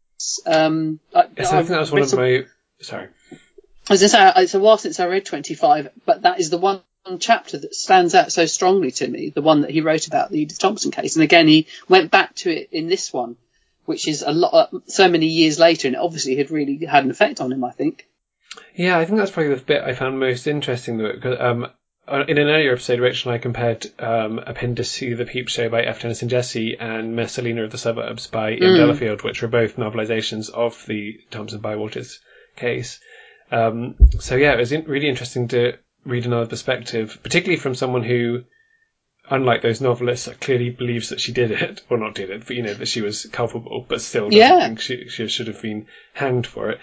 Um, I, Yes, I think that was one of my. Sorry. I going to say, it's a while since I read 25, but that is the one chapter that stands out so strongly to me, the one that he wrote about the Edith Thompson case. And again, he went back to it in this one, which is a lot, so many years later, and it obviously had really had an effect on him, I think. Yeah, I think that's probably the bit I found most interesting. Though, 'cause, um, uh, in an earlier episode, Rachel and I compared um, A Pin to See The Peep Show by F. Tennyson Jesse and Messalina of the Suburbs by Ian Delafield, which were both novelizations of the Thompson Bywaters case. Um, so yeah, it was in- really interesting to read another perspective, particularly from someone who, unlike those novelists, clearly believes that she did it, or not did it, but you know that she was culpable, but still Yeah. think she, she should have been hanged for it.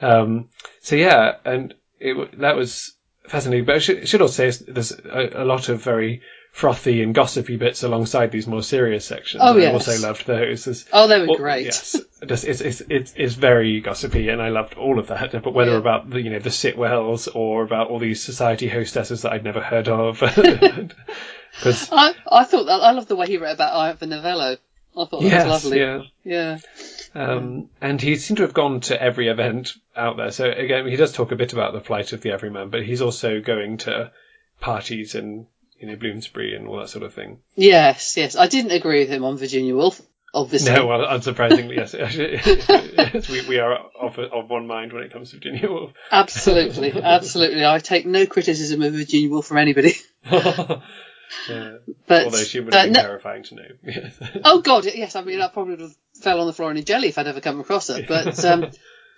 Um, so yeah, and it, that was fascinating. But I should, should also say there's a, a lot of very frothy and gossipy bits alongside these more serious sections. Oh, and I also loved those. There's- Oh, they were great. Yes, Just- it's, it's it's it's very gossipy, and I loved all of that. But whether Yeah. about the you know the Sitwells or about all these society hostesses that I'd never heard of, because I, I thought that, I love the way he wrote about Ivor Novello. I thought that yes, was lovely. yeah. Yeah. Um, and he seemed to have gone to every event out there. So again, he does talk a bit about the plight of the everyman, but he's also going to parties in you know Bloomsbury and all that sort of thing. Yes, yes. I didn't agree with him on Virginia Woolf, obviously. No, well, unsurprisingly, yes, yes we, we are of, of one mind when it comes to Virginia Woolf. Absolutely, absolutely. I take no criticism of Virginia Woolf from anybody. Yeah. But Although she would uh, have been no- terrifying to know. Oh god, yes. I mean, I probably would have fell on the floor in a jelly if I'd ever come across her. But um,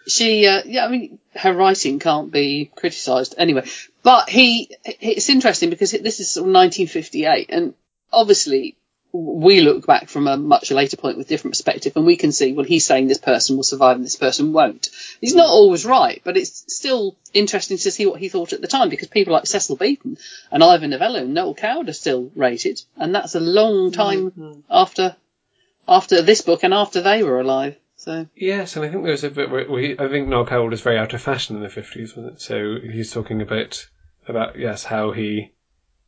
she, uh, yeah, I mean, her writing can't be criticised anyway. But he, it's interesting because this is sort of 1958, and obviously we look back from a much later point with different perspective, and we can see, well, he's saying this person will survive and this person won't. He's not always right, but it's still interesting to see what he thought at the time because people like Cecil Beaton and Ivor Novello and Noel Coward are still rated, and that's a long time mm-hmm. after after this book and after they were alive. So yes, and I think there was a bit where we, I think Noel Coward was very out of fashion in the fifties, wasn't it? So he's talking about about yes how he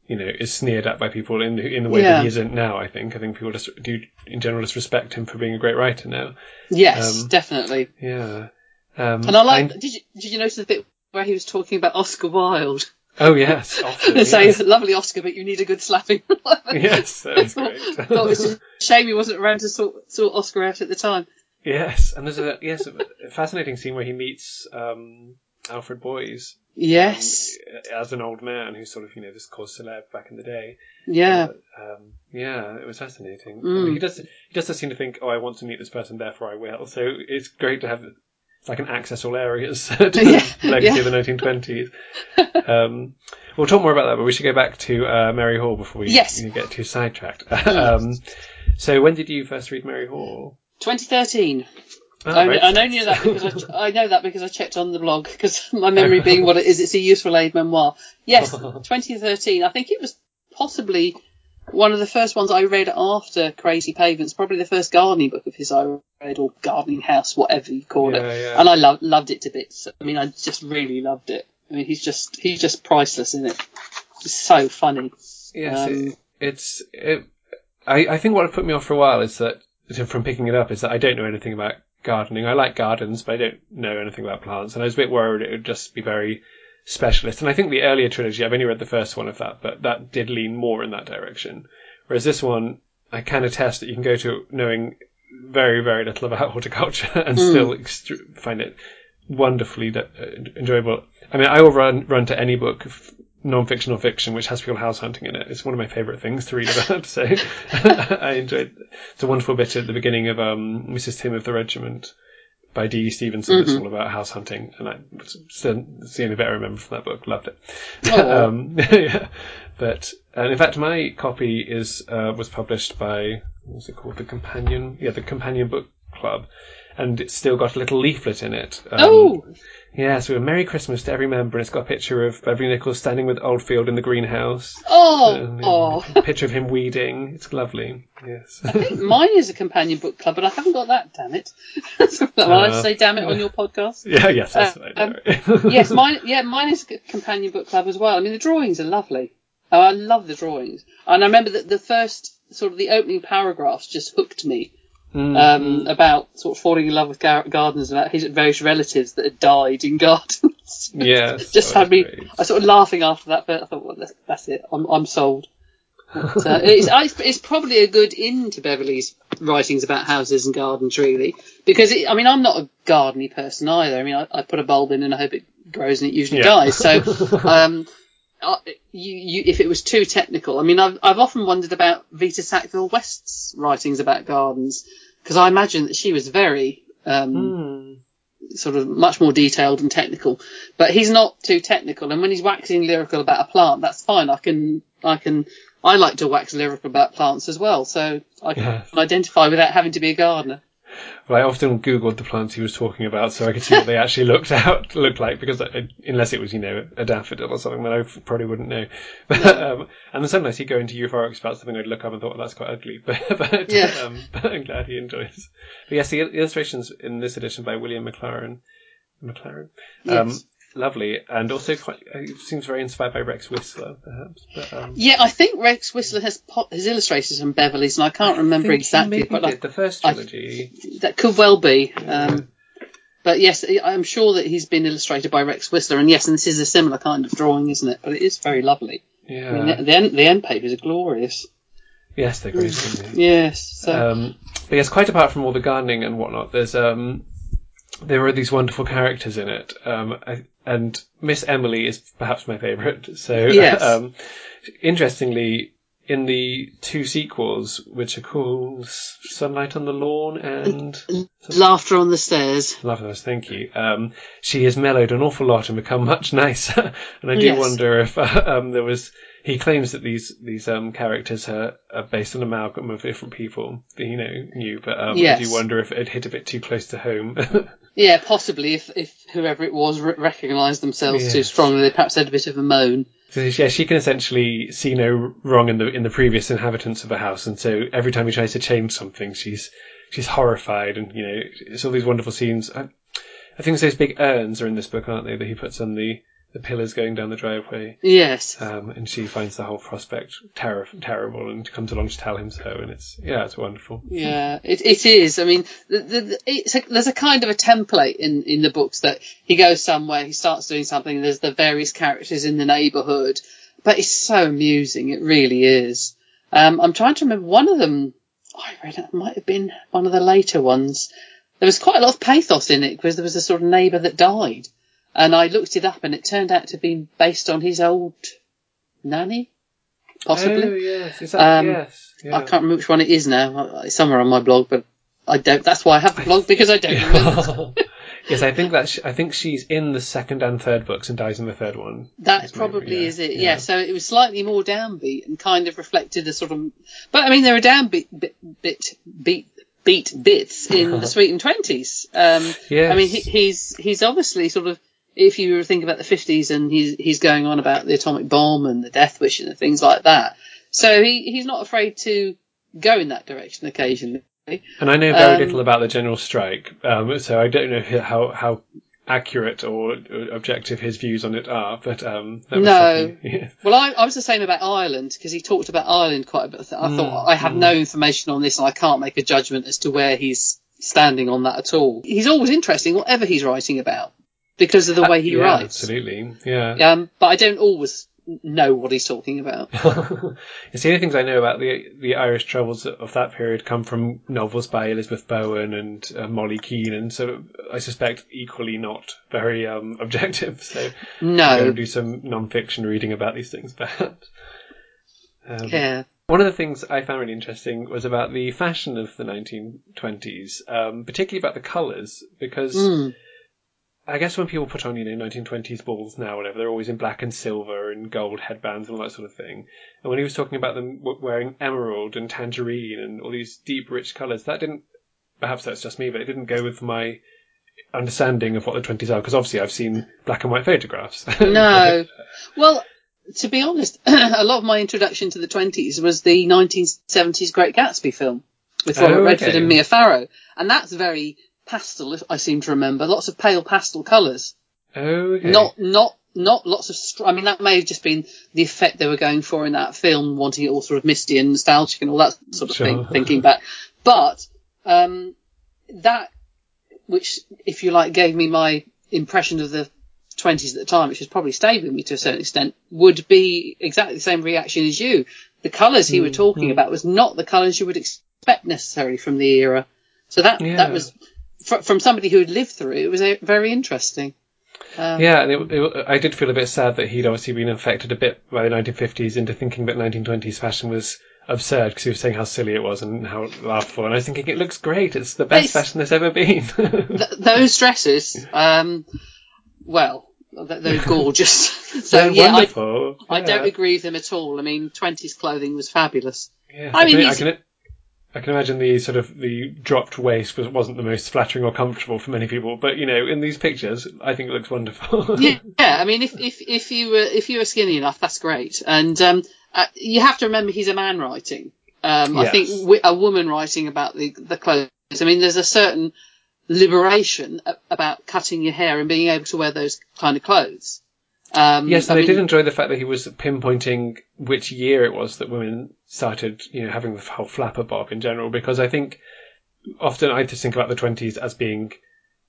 you know, is sneered at by people in the, in the way yeah. that he isn't now. I think. I think people just do, in general, just respect him for being a great writer now. Yes, um, definitely. Yeah. Um, and I like. did you did you notice the bit where he was talking about Oscar Wilde? Oh yes, often, saying yes. lovely Oscar, but you need a good slapping. yes, that was great. thought it's a shame he wasn't around to sort, sort Oscar out at the time. Yes, and there's a yes a fascinating scene where he meets um, Alfred Boyes. Yes. Um, as an old man who sort of, you know, this cause celeb back in the day. Yeah. Uh, um, yeah, it was fascinating. Mm. He does he does seem to think, oh, I want to meet this person, therefore I will. So it's great to have it's like an access all areas to yeah. the legacy yeah. of the 1920s. um, we'll talk more about that, but we should go back to uh, Merry Hall before we yes. get too sidetracked. um, so when did you first read Merry Hall? 2013. Oh, I, I, know that because I, I, know that because I checked on the blog because my memory being what it is, it's a useful aid memoir. Yes, 2013. I think it was possibly one of the first ones I read after Crazy Pavements. Probably the first gardening book of his I read, or Gardening House, whatever you call yeah, it. Yeah. And I loved loved it to bits. I mean, I just really loved it. I mean, he's just he's just priceless in it. It's so funny. Yes, um, it, it's. It, I I think what put me off for a while is that from picking it up is that I don't know anything about gardening. I like gardens, but I don't know anything about plants, and I was a bit worried it would just be very specialist. And I think the earlier trilogy, I've only read the first one of that, but that did lean more in that direction. Whereas this one, I can attest that you can go to knowing very, very little about horticulture and mm. still find it wonderfully uh, enjoyable. I mean, I will run run to any book non-fiction or fiction which has people house hunting in it. It's one of my favourite things to read about. So I enjoyed. It's a wonderful bit at the beginning of um, Mrs. Tim of the Regiment by D. Stevenson. Mm-hmm. It's all about house hunting, and I still it's the only bit I remember from that book. Loved it. Oh. um, yeah. But and in fact, my copy is uh, was published by what's it called? The Companion. Yeah, the Companion Book Club and it's still got a little leaflet in it. Um, oh! Yeah, so a Merry Christmas to every member, and it's got a picture of Beverley Nichols standing with Oldfield in the greenhouse. Oh! oh. A picture of him weeding. It's lovely. Yes. I think mine is a companion book club, but I haven't got that, damn it. Will uh, I say damn it on your podcast? Yeah, yes, that's uh, um, yes, mine, yeah, mine is a companion book club as well. I mean, the drawings are lovely. Oh, I love the drawings. And I remember that the first, sort of the opening paragraphs just hooked me Mm-hmm. Um, about sort of falling in love with gar- gardens and about his various relatives that had died in gardens. Yeah, just had me. Great. I sort of laughing after that, but I thought, well, that's, that's it. I'm, I'm sold. But, uh, it's, it's, probably a good in to Beverley's writings about houses and gardens, really, because it, I mean, I'm not a gardeny person either. I mean, I, I, put a bulb in and I hope it grows and it usually yeah. dies. So, um, uh, you, you, if it was too technical, I mean, I've, I've often wondered about Vita Sackville West's writings about gardens because I imagine that she was very um, mm. sort of much more detailed and technical. But he's not too technical, and when he's waxing lyrical about a plant, that's fine. I can, I can, I like to wax lyrical about plants as well, so I can yeah. identify without having to be a gardener. Well, I often googled the plants he was talking about so I could see what they actually looked out looked like because I, unless it was you know a daffodil or something, then I probably wouldn't know. But, um, and then sometimes he'd go into euphorics about something I'd look up and thought well, that's quite ugly, but but, yeah. um, but I'm glad he enjoys. But yes, the illustrations in this edition by William McLaren. McLaren. Um, yes lovely, and also quite seems very inspired by Rex Whistler, perhaps. But, um, yeah, I think Rex Whistler has has illustrated some Beverley's, and I can't remember exactly. but did, the first trilogy. I, that could well be. Yeah. Um, but yes, I'm sure that he's been illustrated by Rex Whistler, and yes, and this is a similar kind of drawing, isn't it? But it is very lovely. Yeah. I mean, the, the, end, the end papers are glorious. Yes, they're great. yes. So. Um, but yes, quite apart from all the gardening and whatnot, there's um, there are these wonderful characters in it. Um, I, and Miss Emily is perhaps my favourite. So, yes. um, interestingly, in the two sequels, which are called Sunlight on the Lawn and Laughter on the Stairs. Laughter on the Stairs, thank you. Um, she has mellowed an awful lot and become much nicer. and I do Yes. wonder if uh, um, there was. He claims that these these um, characters are, are based on an amalgam of different people that he know knew, but um, I do wonder if it hit a bit too close to home. Yeah, possibly if, if whoever it was re- recognised themselves too strongly, they perhaps had a bit of a moan. So yeah, she can essentially see no wrong in the in the previous inhabitants of the house, and so every time he tries to change something, she's she's horrified, and you know it's all these wonderful scenes. I, I think those big urns are in this book, aren't they? That he puts on the the pillars going down the driveway, Yes. um, and she finds the whole prospect terror, terrible, and comes along to tell him so, and it's yeah, it's wonderful. Yeah, it, it is. I mean, the, the, a, there's a kind of a template in, in the books that he goes somewhere, he starts doing something, there's the various characters in the neighbourhood, but it's so amusing, it really is. Um, I'm trying to remember one of them, I read it, might have been one of the later ones. There was quite a lot of pathos in it because there was a sort of neighbour that died. And I looked it up and it turned out to be based on his old nanny, possibly. Oh yes, is that Um, yes? Yeah. I can't remember which one it is now. It's somewhere on my blog, but I don't. That's why I have the blog because I don't remember. yes, I think that sh- I think she's in the second and third books and dies in the third one. That That's maybe, probably yeah, is it. Yeah. yeah. So it was slightly more downbeat and kind of reflected a sort of. But I mean, there are downbeat bit, bit beat beat bits in the Sweet and Twenties. Um, Yes. I mean, he, he's he's obviously sort of. If you think about the fifties and he's he's going on about the atomic bomb and the death wish and things like that, so he he's not afraid to go in that direction occasionally. And I know very Um, little about the general strike, um, so I don't know how how accurate or objective his views on it are. But um, No. Yeah. Well, I, I was the same about Ireland because he talked about Ireland quite a bit. I thought I have no information on this and I can't make a judgment as to where he's standing on that at all. He's always interesting, whatever he's writing about, because of the way he yeah, writes. absolutely. Yeah. Um, but I don't always know what he's talking about. it's the only things I know about the the Irish troubles of that period come from novels by Elizabeth Bowen and uh, Molly Keane, and so I suspect equally not very um, objective. So I'm No. do some non-fiction reading about these things. But um, Yeah. One of the things I found really interesting was about the fashion of the 1920s, um, particularly about the colours, because Mm. I guess when people put on, you know, 1920s balls now, whatever, they're always in black and silver and gold headbands and all that sort of thing. And when he was talking about them wearing emerald and tangerine and all these deep, rich colours, that didn't, perhaps that's just me, but it didn't go with my understanding of what the 20s are, because obviously I've seen black and white photographs. No. Well, to be honest, a lot of my introduction to the 20s was the 1970s Great Gatsby film with oh, Robert Oh, Redford and Mia Farrow. And that's very pastel, if I seem to remember. Lots of pale pastel colours. oh, okay. Not, not, not lots of, str- I mean, that may have just been the effect they were going for in that film, wanting it all sort of misty and nostalgic and all that sort of Sure. thing, thinking back. But, um, that, which, if you like, gave me my impression of the 20s at the time, which has probably stayed with me to a certain extent, would be exactly the same reaction as you. The colours he Mm, were talking about was not the colours you would expect necessarily from the era. So that, Yeah. that was, fr- from somebody who had lived through it, it was very interesting. Um, Yeah, and it, it, I did feel a bit sad that he'd obviously been affected a bit by the 1950s into thinking that 1920s fashion was absurd because he was saying how silly it was and how laughable. And I was thinking, it looks great. It's the best It's- fashion there's ever been. Th- those dresses, um, well, th- they're gorgeous. so They're yeah, I, wonderful. I Yeah. don't agree with them at all. I mean, 20s clothing was fabulous. Yeah. I mean, I can, I can imagine the sort of the dropped waist was, wasn't the most flattering or comfortable for many people, but you know, in these pictures, I think it looks wonderful. Yeah, yeah. I mean, if if if you were if you were skinny enough, that's great. And um, uh, you have to remember he's a man writing. Um, I think wi- a woman writing about the the clothes. I mean, there's a certain liberation about cutting your hair and being able to wear those kind of clothes. Um, Yes, I and I mean, did enjoy the fact that he was pinpointing which year it was that women started, you know, having the whole flapper bob in general, because I think often I just think about the 20s as being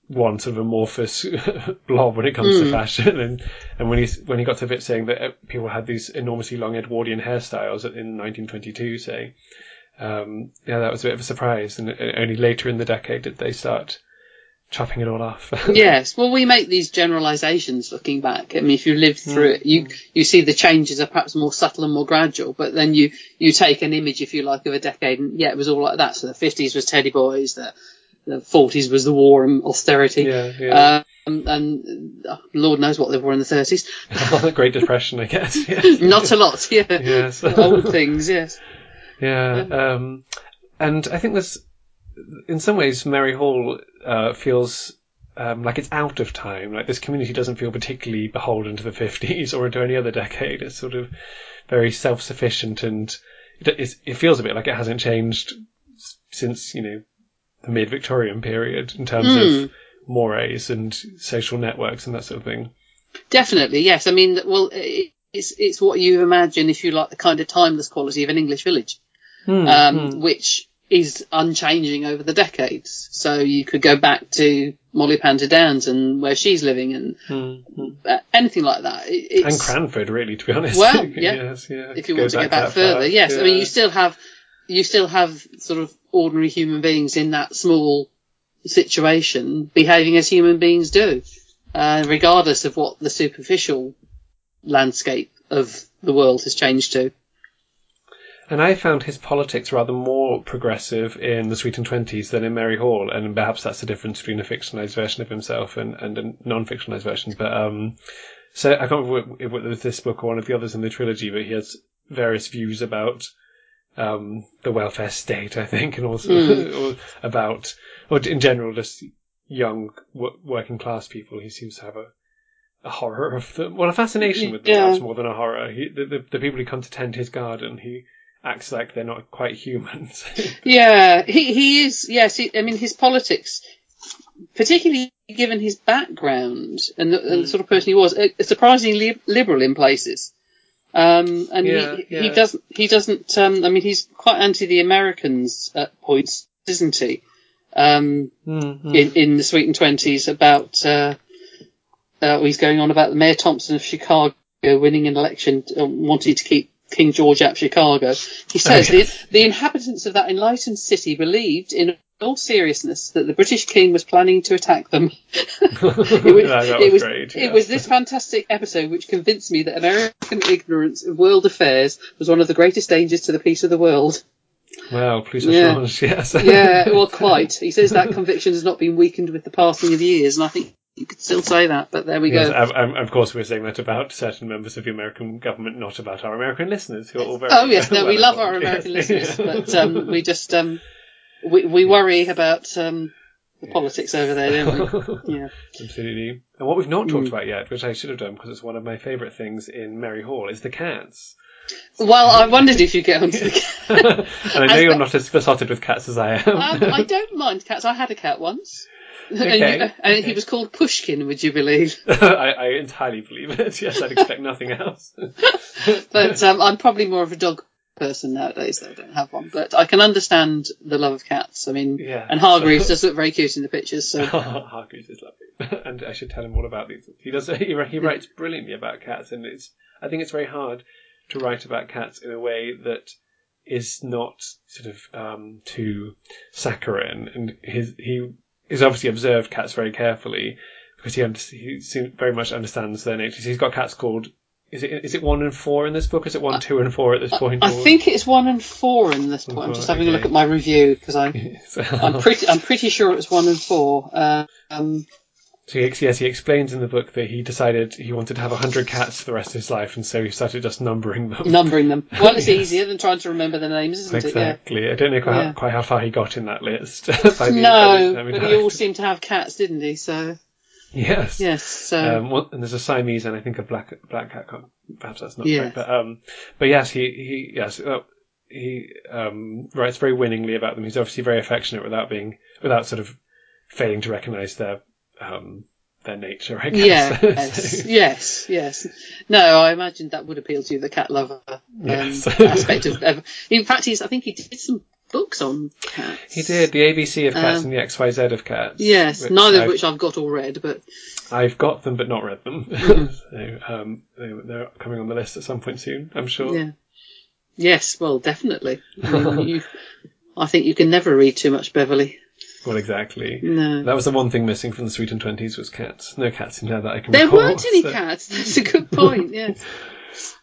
one sort of amorphous blob when it comes to fashion, and and when he when he got to the bit saying that uh, people had these enormously long Edwardian hairstyles in 1922, say, um, yeah, that was a bit of a surprise, and uh, only later in the decade did they start chopping it all off. yes. Well, we make these generalizations looking back. I mean, if you lived through it, you you see the changes are perhaps more subtle and more gradual. But then you you take an image, if you like, of a decade, and yeah, it was all like that. So the fifties was Teddy Boys, the the forties was the war and austerity. yeah, yeah. Um, and uh, Lord knows what they were in the thirties. the Great Depression, I guess. Yes. Not a lot, yeah. yes. Old things, yes. Yeah, um, and I think there's, in some ways, Merry Hall uh, feels um, like it's out of time. Like this community doesn't feel particularly beholden to the 50s or into any other decade. It's sort of very self-sufficient, and it, it feels a bit like it hasn't changed since you know the mid-Victorian period in terms of mores and social networks and that sort of thing. Definitely, yes. I mean, well, it's it's what you imagine if you like the kind of timeless quality of an English village, um, which is unchanging over the decades. So you could go back to Mollie Panter-Downes and where she's living and uh, anything like that. It, And Cranford, really, to be honest. Well, yeah. yes, yeah. if you want to go back that further, far. yes. I mean, you still have you still have sort of ordinary human beings in that small situation behaving as human beings do, uh, regardless of what the superficial landscape of the world has changed to. And I found his politics rather more progressive in The Sweet and Twenties than in Merry Hall, and perhaps that's the difference between a fictionalized version of himself and, and a non-fictionalized version. But um, so I can't remember if it was this book or one of the others in the trilogy, but he has various views about um, the welfare state, I think, and also or about, or in general, just young w- working class people. He seems to have a a horror of them. Well, a fascination with them, Yeah. perhaps more than a horror. He, the, the, the people who come to tend his garden, he acts like they're not quite humans. Yeah, he he is. Yes, he, I mean his politics, particularly given his background and the, and the sort of person he was, surprisingly li- liberal in places. Um, and Yeah, he, yeah. he doesn't. He doesn't. Um, I mean, he's quite anti the Americans at points, isn't he? Um, Mm-hmm. in in the Sweet and Twenties about uh, uh, he's going on about the Mayor Thompson of Chicago winning an election, uh, wanting to keep King George of Chicago. He says the, the inhabitants of that enlightened city believed in all seriousness that the British King was planning to attack them. it was, was, it was, great. it was this fantastic episode which convinced me that American ignorance of world affairs was one of the greatest dangers to the peace of the world. Well, please Yeah. change, yes. Yeah, well, quite. He says that conviction has not been weakened with the passing of years, and I think you could still say that, but there we Yes, go. um, um, of course, we're saying that about certain members of the American government, not about our American listeners, who are all very. Oh yes, no, we love our. American Yes. listeners, but um, we just um, we we worry about um, the politics over there, don't we? Yeah. Absolutely. And what we've not talked Mm. about yet, which I should have done because it's one of my favourite things in Merry Hall, is the cats. Well, I wondered if you'd get onto the cat. and I know As you're the- not as besotted with cats as I am. Um, I don't mind cats. I had a cat once. Okay, and, okay. he was called Pushkin, would you believe? I, I entirely believe it. Yes, I'd expect nothing else. But um, I'm probably more of a dog person nowadays, though I don't have one. But I can understand the love of cats. I mean, Yeah. and Hargreaves does look very cute in the pictures. So Hargreaves is lovely, and I should tell him all about these. He does. He, he writes brilliantly about cats, and it's. I think it's very hard to write about cats in a way that is not sort of um, too saccharine. And his he has obviously observed cats very carefully because he under, he very much understands their natures. He's got cats called. Is it is it one and four in this book? Is it one, two, and four at this point? I or- think it's one and four in this point. I'm just having a look at my review because I I'm pretty I'm pretty sure it was one and four. Uh, um, So he, yes, he explains in the book that he decided he wanted to have hundred cats for the rest of his life, and so he started just numbering them. numbering them. Well, it's Yes. easier than trying to remember the names, isn't it? exactly. I don't know quite, Yeah. how, quite how far he got in that list. by it? the- by the No, but he all seemed to have cats, didn't he? So yes. yes. So Um, one- and there's a Siamese and I think a black black cat. Perhaps that's not Yeah. correct, but um, but yes, he he yes. Uh, he um, writes very winningly about them. He's obviously very affectionate without being without sort of failing to recognise their um, their nature. I guess. yes, So- yes, yes. No, I imagine that would appeal to you, the cat lover um, Yes. aspect of. of- In fact, he's I think he did some books on cats. He did the ABC of cats Um, and the XYZ of cats. Yes, neither of which I've got all read, but I've got them but not read them. Mm-hmm. so um, they, they're coming on the list at some point soon, I'm sure. yeah. Yes, well, definitely. I, mean, you, I think you can never read too much Beverley. Well, exactly. No. That was the one thing missing from the Sweet and Twenties was cats. No cats in there that I can There recall. weren't any so- cats. That's a good point. Yes.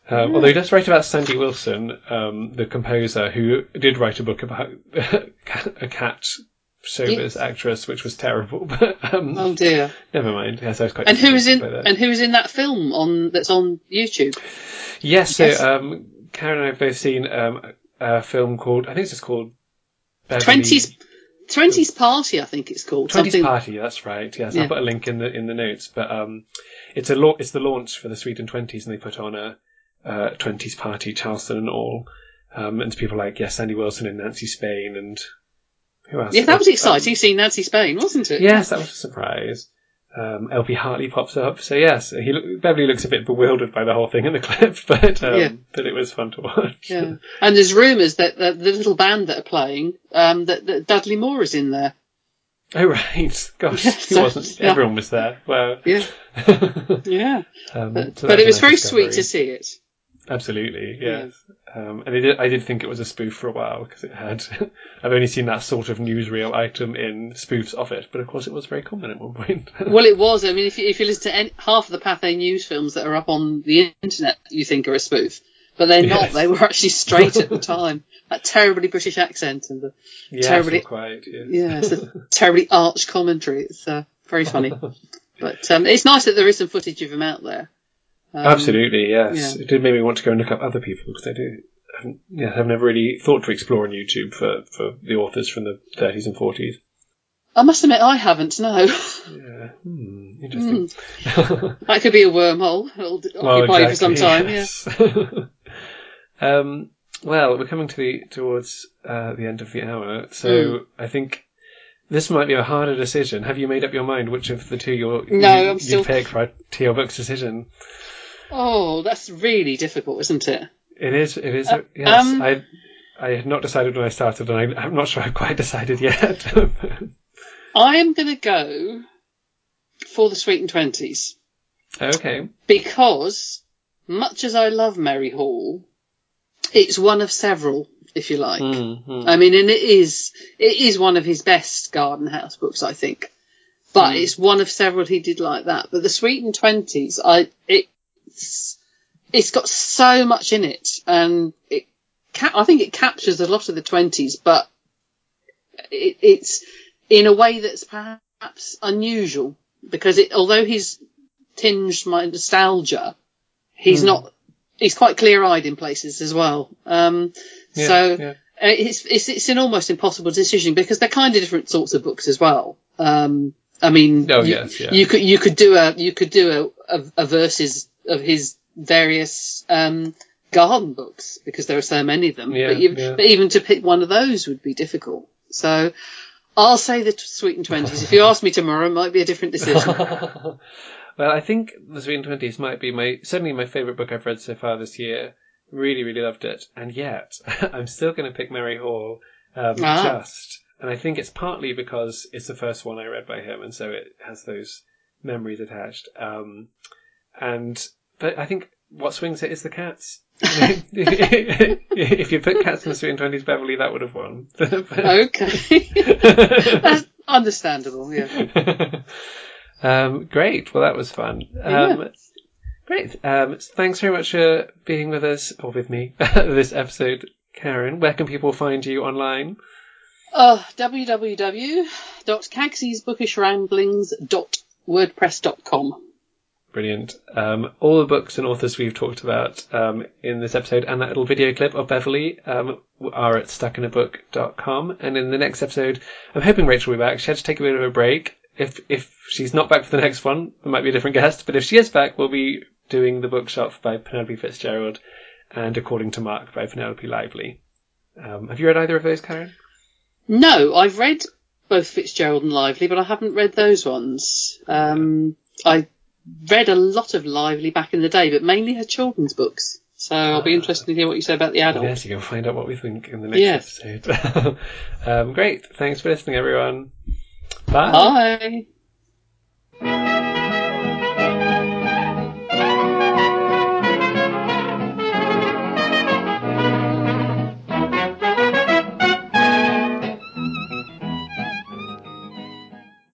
Um, although he does write about Sandy Wilson, um, the composer, who did write a book about a cat showbiz actress, which was terrible. But um, Oh dear. never mind. Yes, I was quite. And who was in? that. And who was in that film on that's on YouTube? yes, so Yes. um, Karen and I have both seen um, a film called I think it's just called Twenties. Twenties Party, I think it's called. Twenties. Party. That's right. Yes, Yeah. I'll put a link in the in the notes. But um, it's a la- it's the launch for the Sweet and Twenties, and they put on a uh, Twenties Party, Charleston and all, um, and people like yes, Sandy Wilson and Nancy Spain and who else? Yeah, that was Um, exciting. Seeing Nancy Spain, wasn't it? Yes, that was a surprise. Um, LP Hartley pops up, so yes, he Beverley looks a bit bewildered by the whole thing in the clip, but um, Yeah. but it was fun to watch. Yeah. And there's rumours that, that the little band that are playing, um, that, that Dudley Moore is in there. Oh right, gosh, Yeah, he wasn't. Everyone was there. Well, Yeah. Yeah. um, But, so but it was very discovery. sweet to see it. Absolutely, yes. Um, and I did, I did think it was a spoof for a while because it had. I've only seen that sort of newsreel item in spoofs of it, but of course it was very common at one point. Well, it was. I mean, if you, if you listen to any, half of the Pathé News films that are up on the internet, you think are a spoof. But they're not. Yes. They were actually straight at the time. That terribly British accent and the yes, terribly- quite. Yes. yeah, it's a terribly arch commentary. It's uh, very funny. But um, it's nice that there is some footage of him out there. Um, Absolutely, yes. yeah. It did make me want to go and look up other people because I do. haven't- Yeah, I've never really thought to explore on YouTube for, for the authors from the 30s and 40s. I must admit, I haven't. No, Yeah, hmm, interesting. that could be a wormhole. It'll Well, occupy you for some time. yes. um, well, we're coming to the towards uh, the end of the hour, so Hmm. I think this might be a harder decision. Have you made up your mind which of the two you're, No, you, I'm still- you pick for to your book's decision? Oh, that's really difficult, isn't it? It is. It is. Uh, yes, um, I. I had not decided when I started, and I, I'm not sure I've quite decided yet. I am going to go for the Sweet and Twenties okay. because, much as I love Merry Hall, it's one of several, if you like. Mm-hmm. I mean, and it is it is one of his best Garden House books, I think. But Mm. it's one of several he did like that. But the Sweet and Twenties, I it's it's got so much in it, and it ca- I think it captures a lot of the twenties, but it, it's in a way that's perhaps unusual because it, although he's tinged my nostalgia, he's Mm. not. He's quite clear-eyed in places as well. Um, Yeah, so yeah. uh, it's, it's it's an almost impossible decision because they're kind of different sorts of books as well. Um, I mean, Oh, you, yes, yeah. you could you could do a you could do a, a, a verses of his various um, garden books because there are so many of them. Yeah, but, you, yeah. but even to pick one of those would be difficult. So I'll say the Sweet and Twenties. if you ask me tomorrow, it might be a different decision. well, I think The Sweet and Twenties might be my certainly my favourite book I've read so far this year. Really, really loved it, and yet I'm still going to pick Merry Hall. Um, Ah. Just, and I think it's partly because it's the first one I read by him, and so it has those memories attached. Um, and but I think what swings it is the cats. if you put cats in the Sweet and Twenties Beverley, that would have won. okay, that's understandable. Yeah. um, great. Well, that was fun. Um, Great. Um, thanks very much for being with us, or with me, this episode, Karen. Where can people find you online? Uh, www.kaggsysbookishramblings.wordpress.com. Brilliant. Um, all the books and authors we've talked about um, in this episode and that little video clip of Beverley um, are at stuckinabook.com. And in the next episode, I'm hoping Rachel will be back. She had to take a bit of a break. If if she's not back for the next one, there might be a different guest. But if she is back, we'll be doing The Bookshop by Penelope Fitzgerald and According to Mark by Penelope Lively. Um, have you read either of those, Karen? No, I've read both Fitzgerald and Lively, but I haven't read those ones. Um, I read a lot of Lively back in the day, but mainly her children's books. So I'll be Ah. interested to hear what you say about the adult. Yes, you can find out what we think in the next Yes. episode. um, great. Thanks for listening, everyone. Bye. Bye.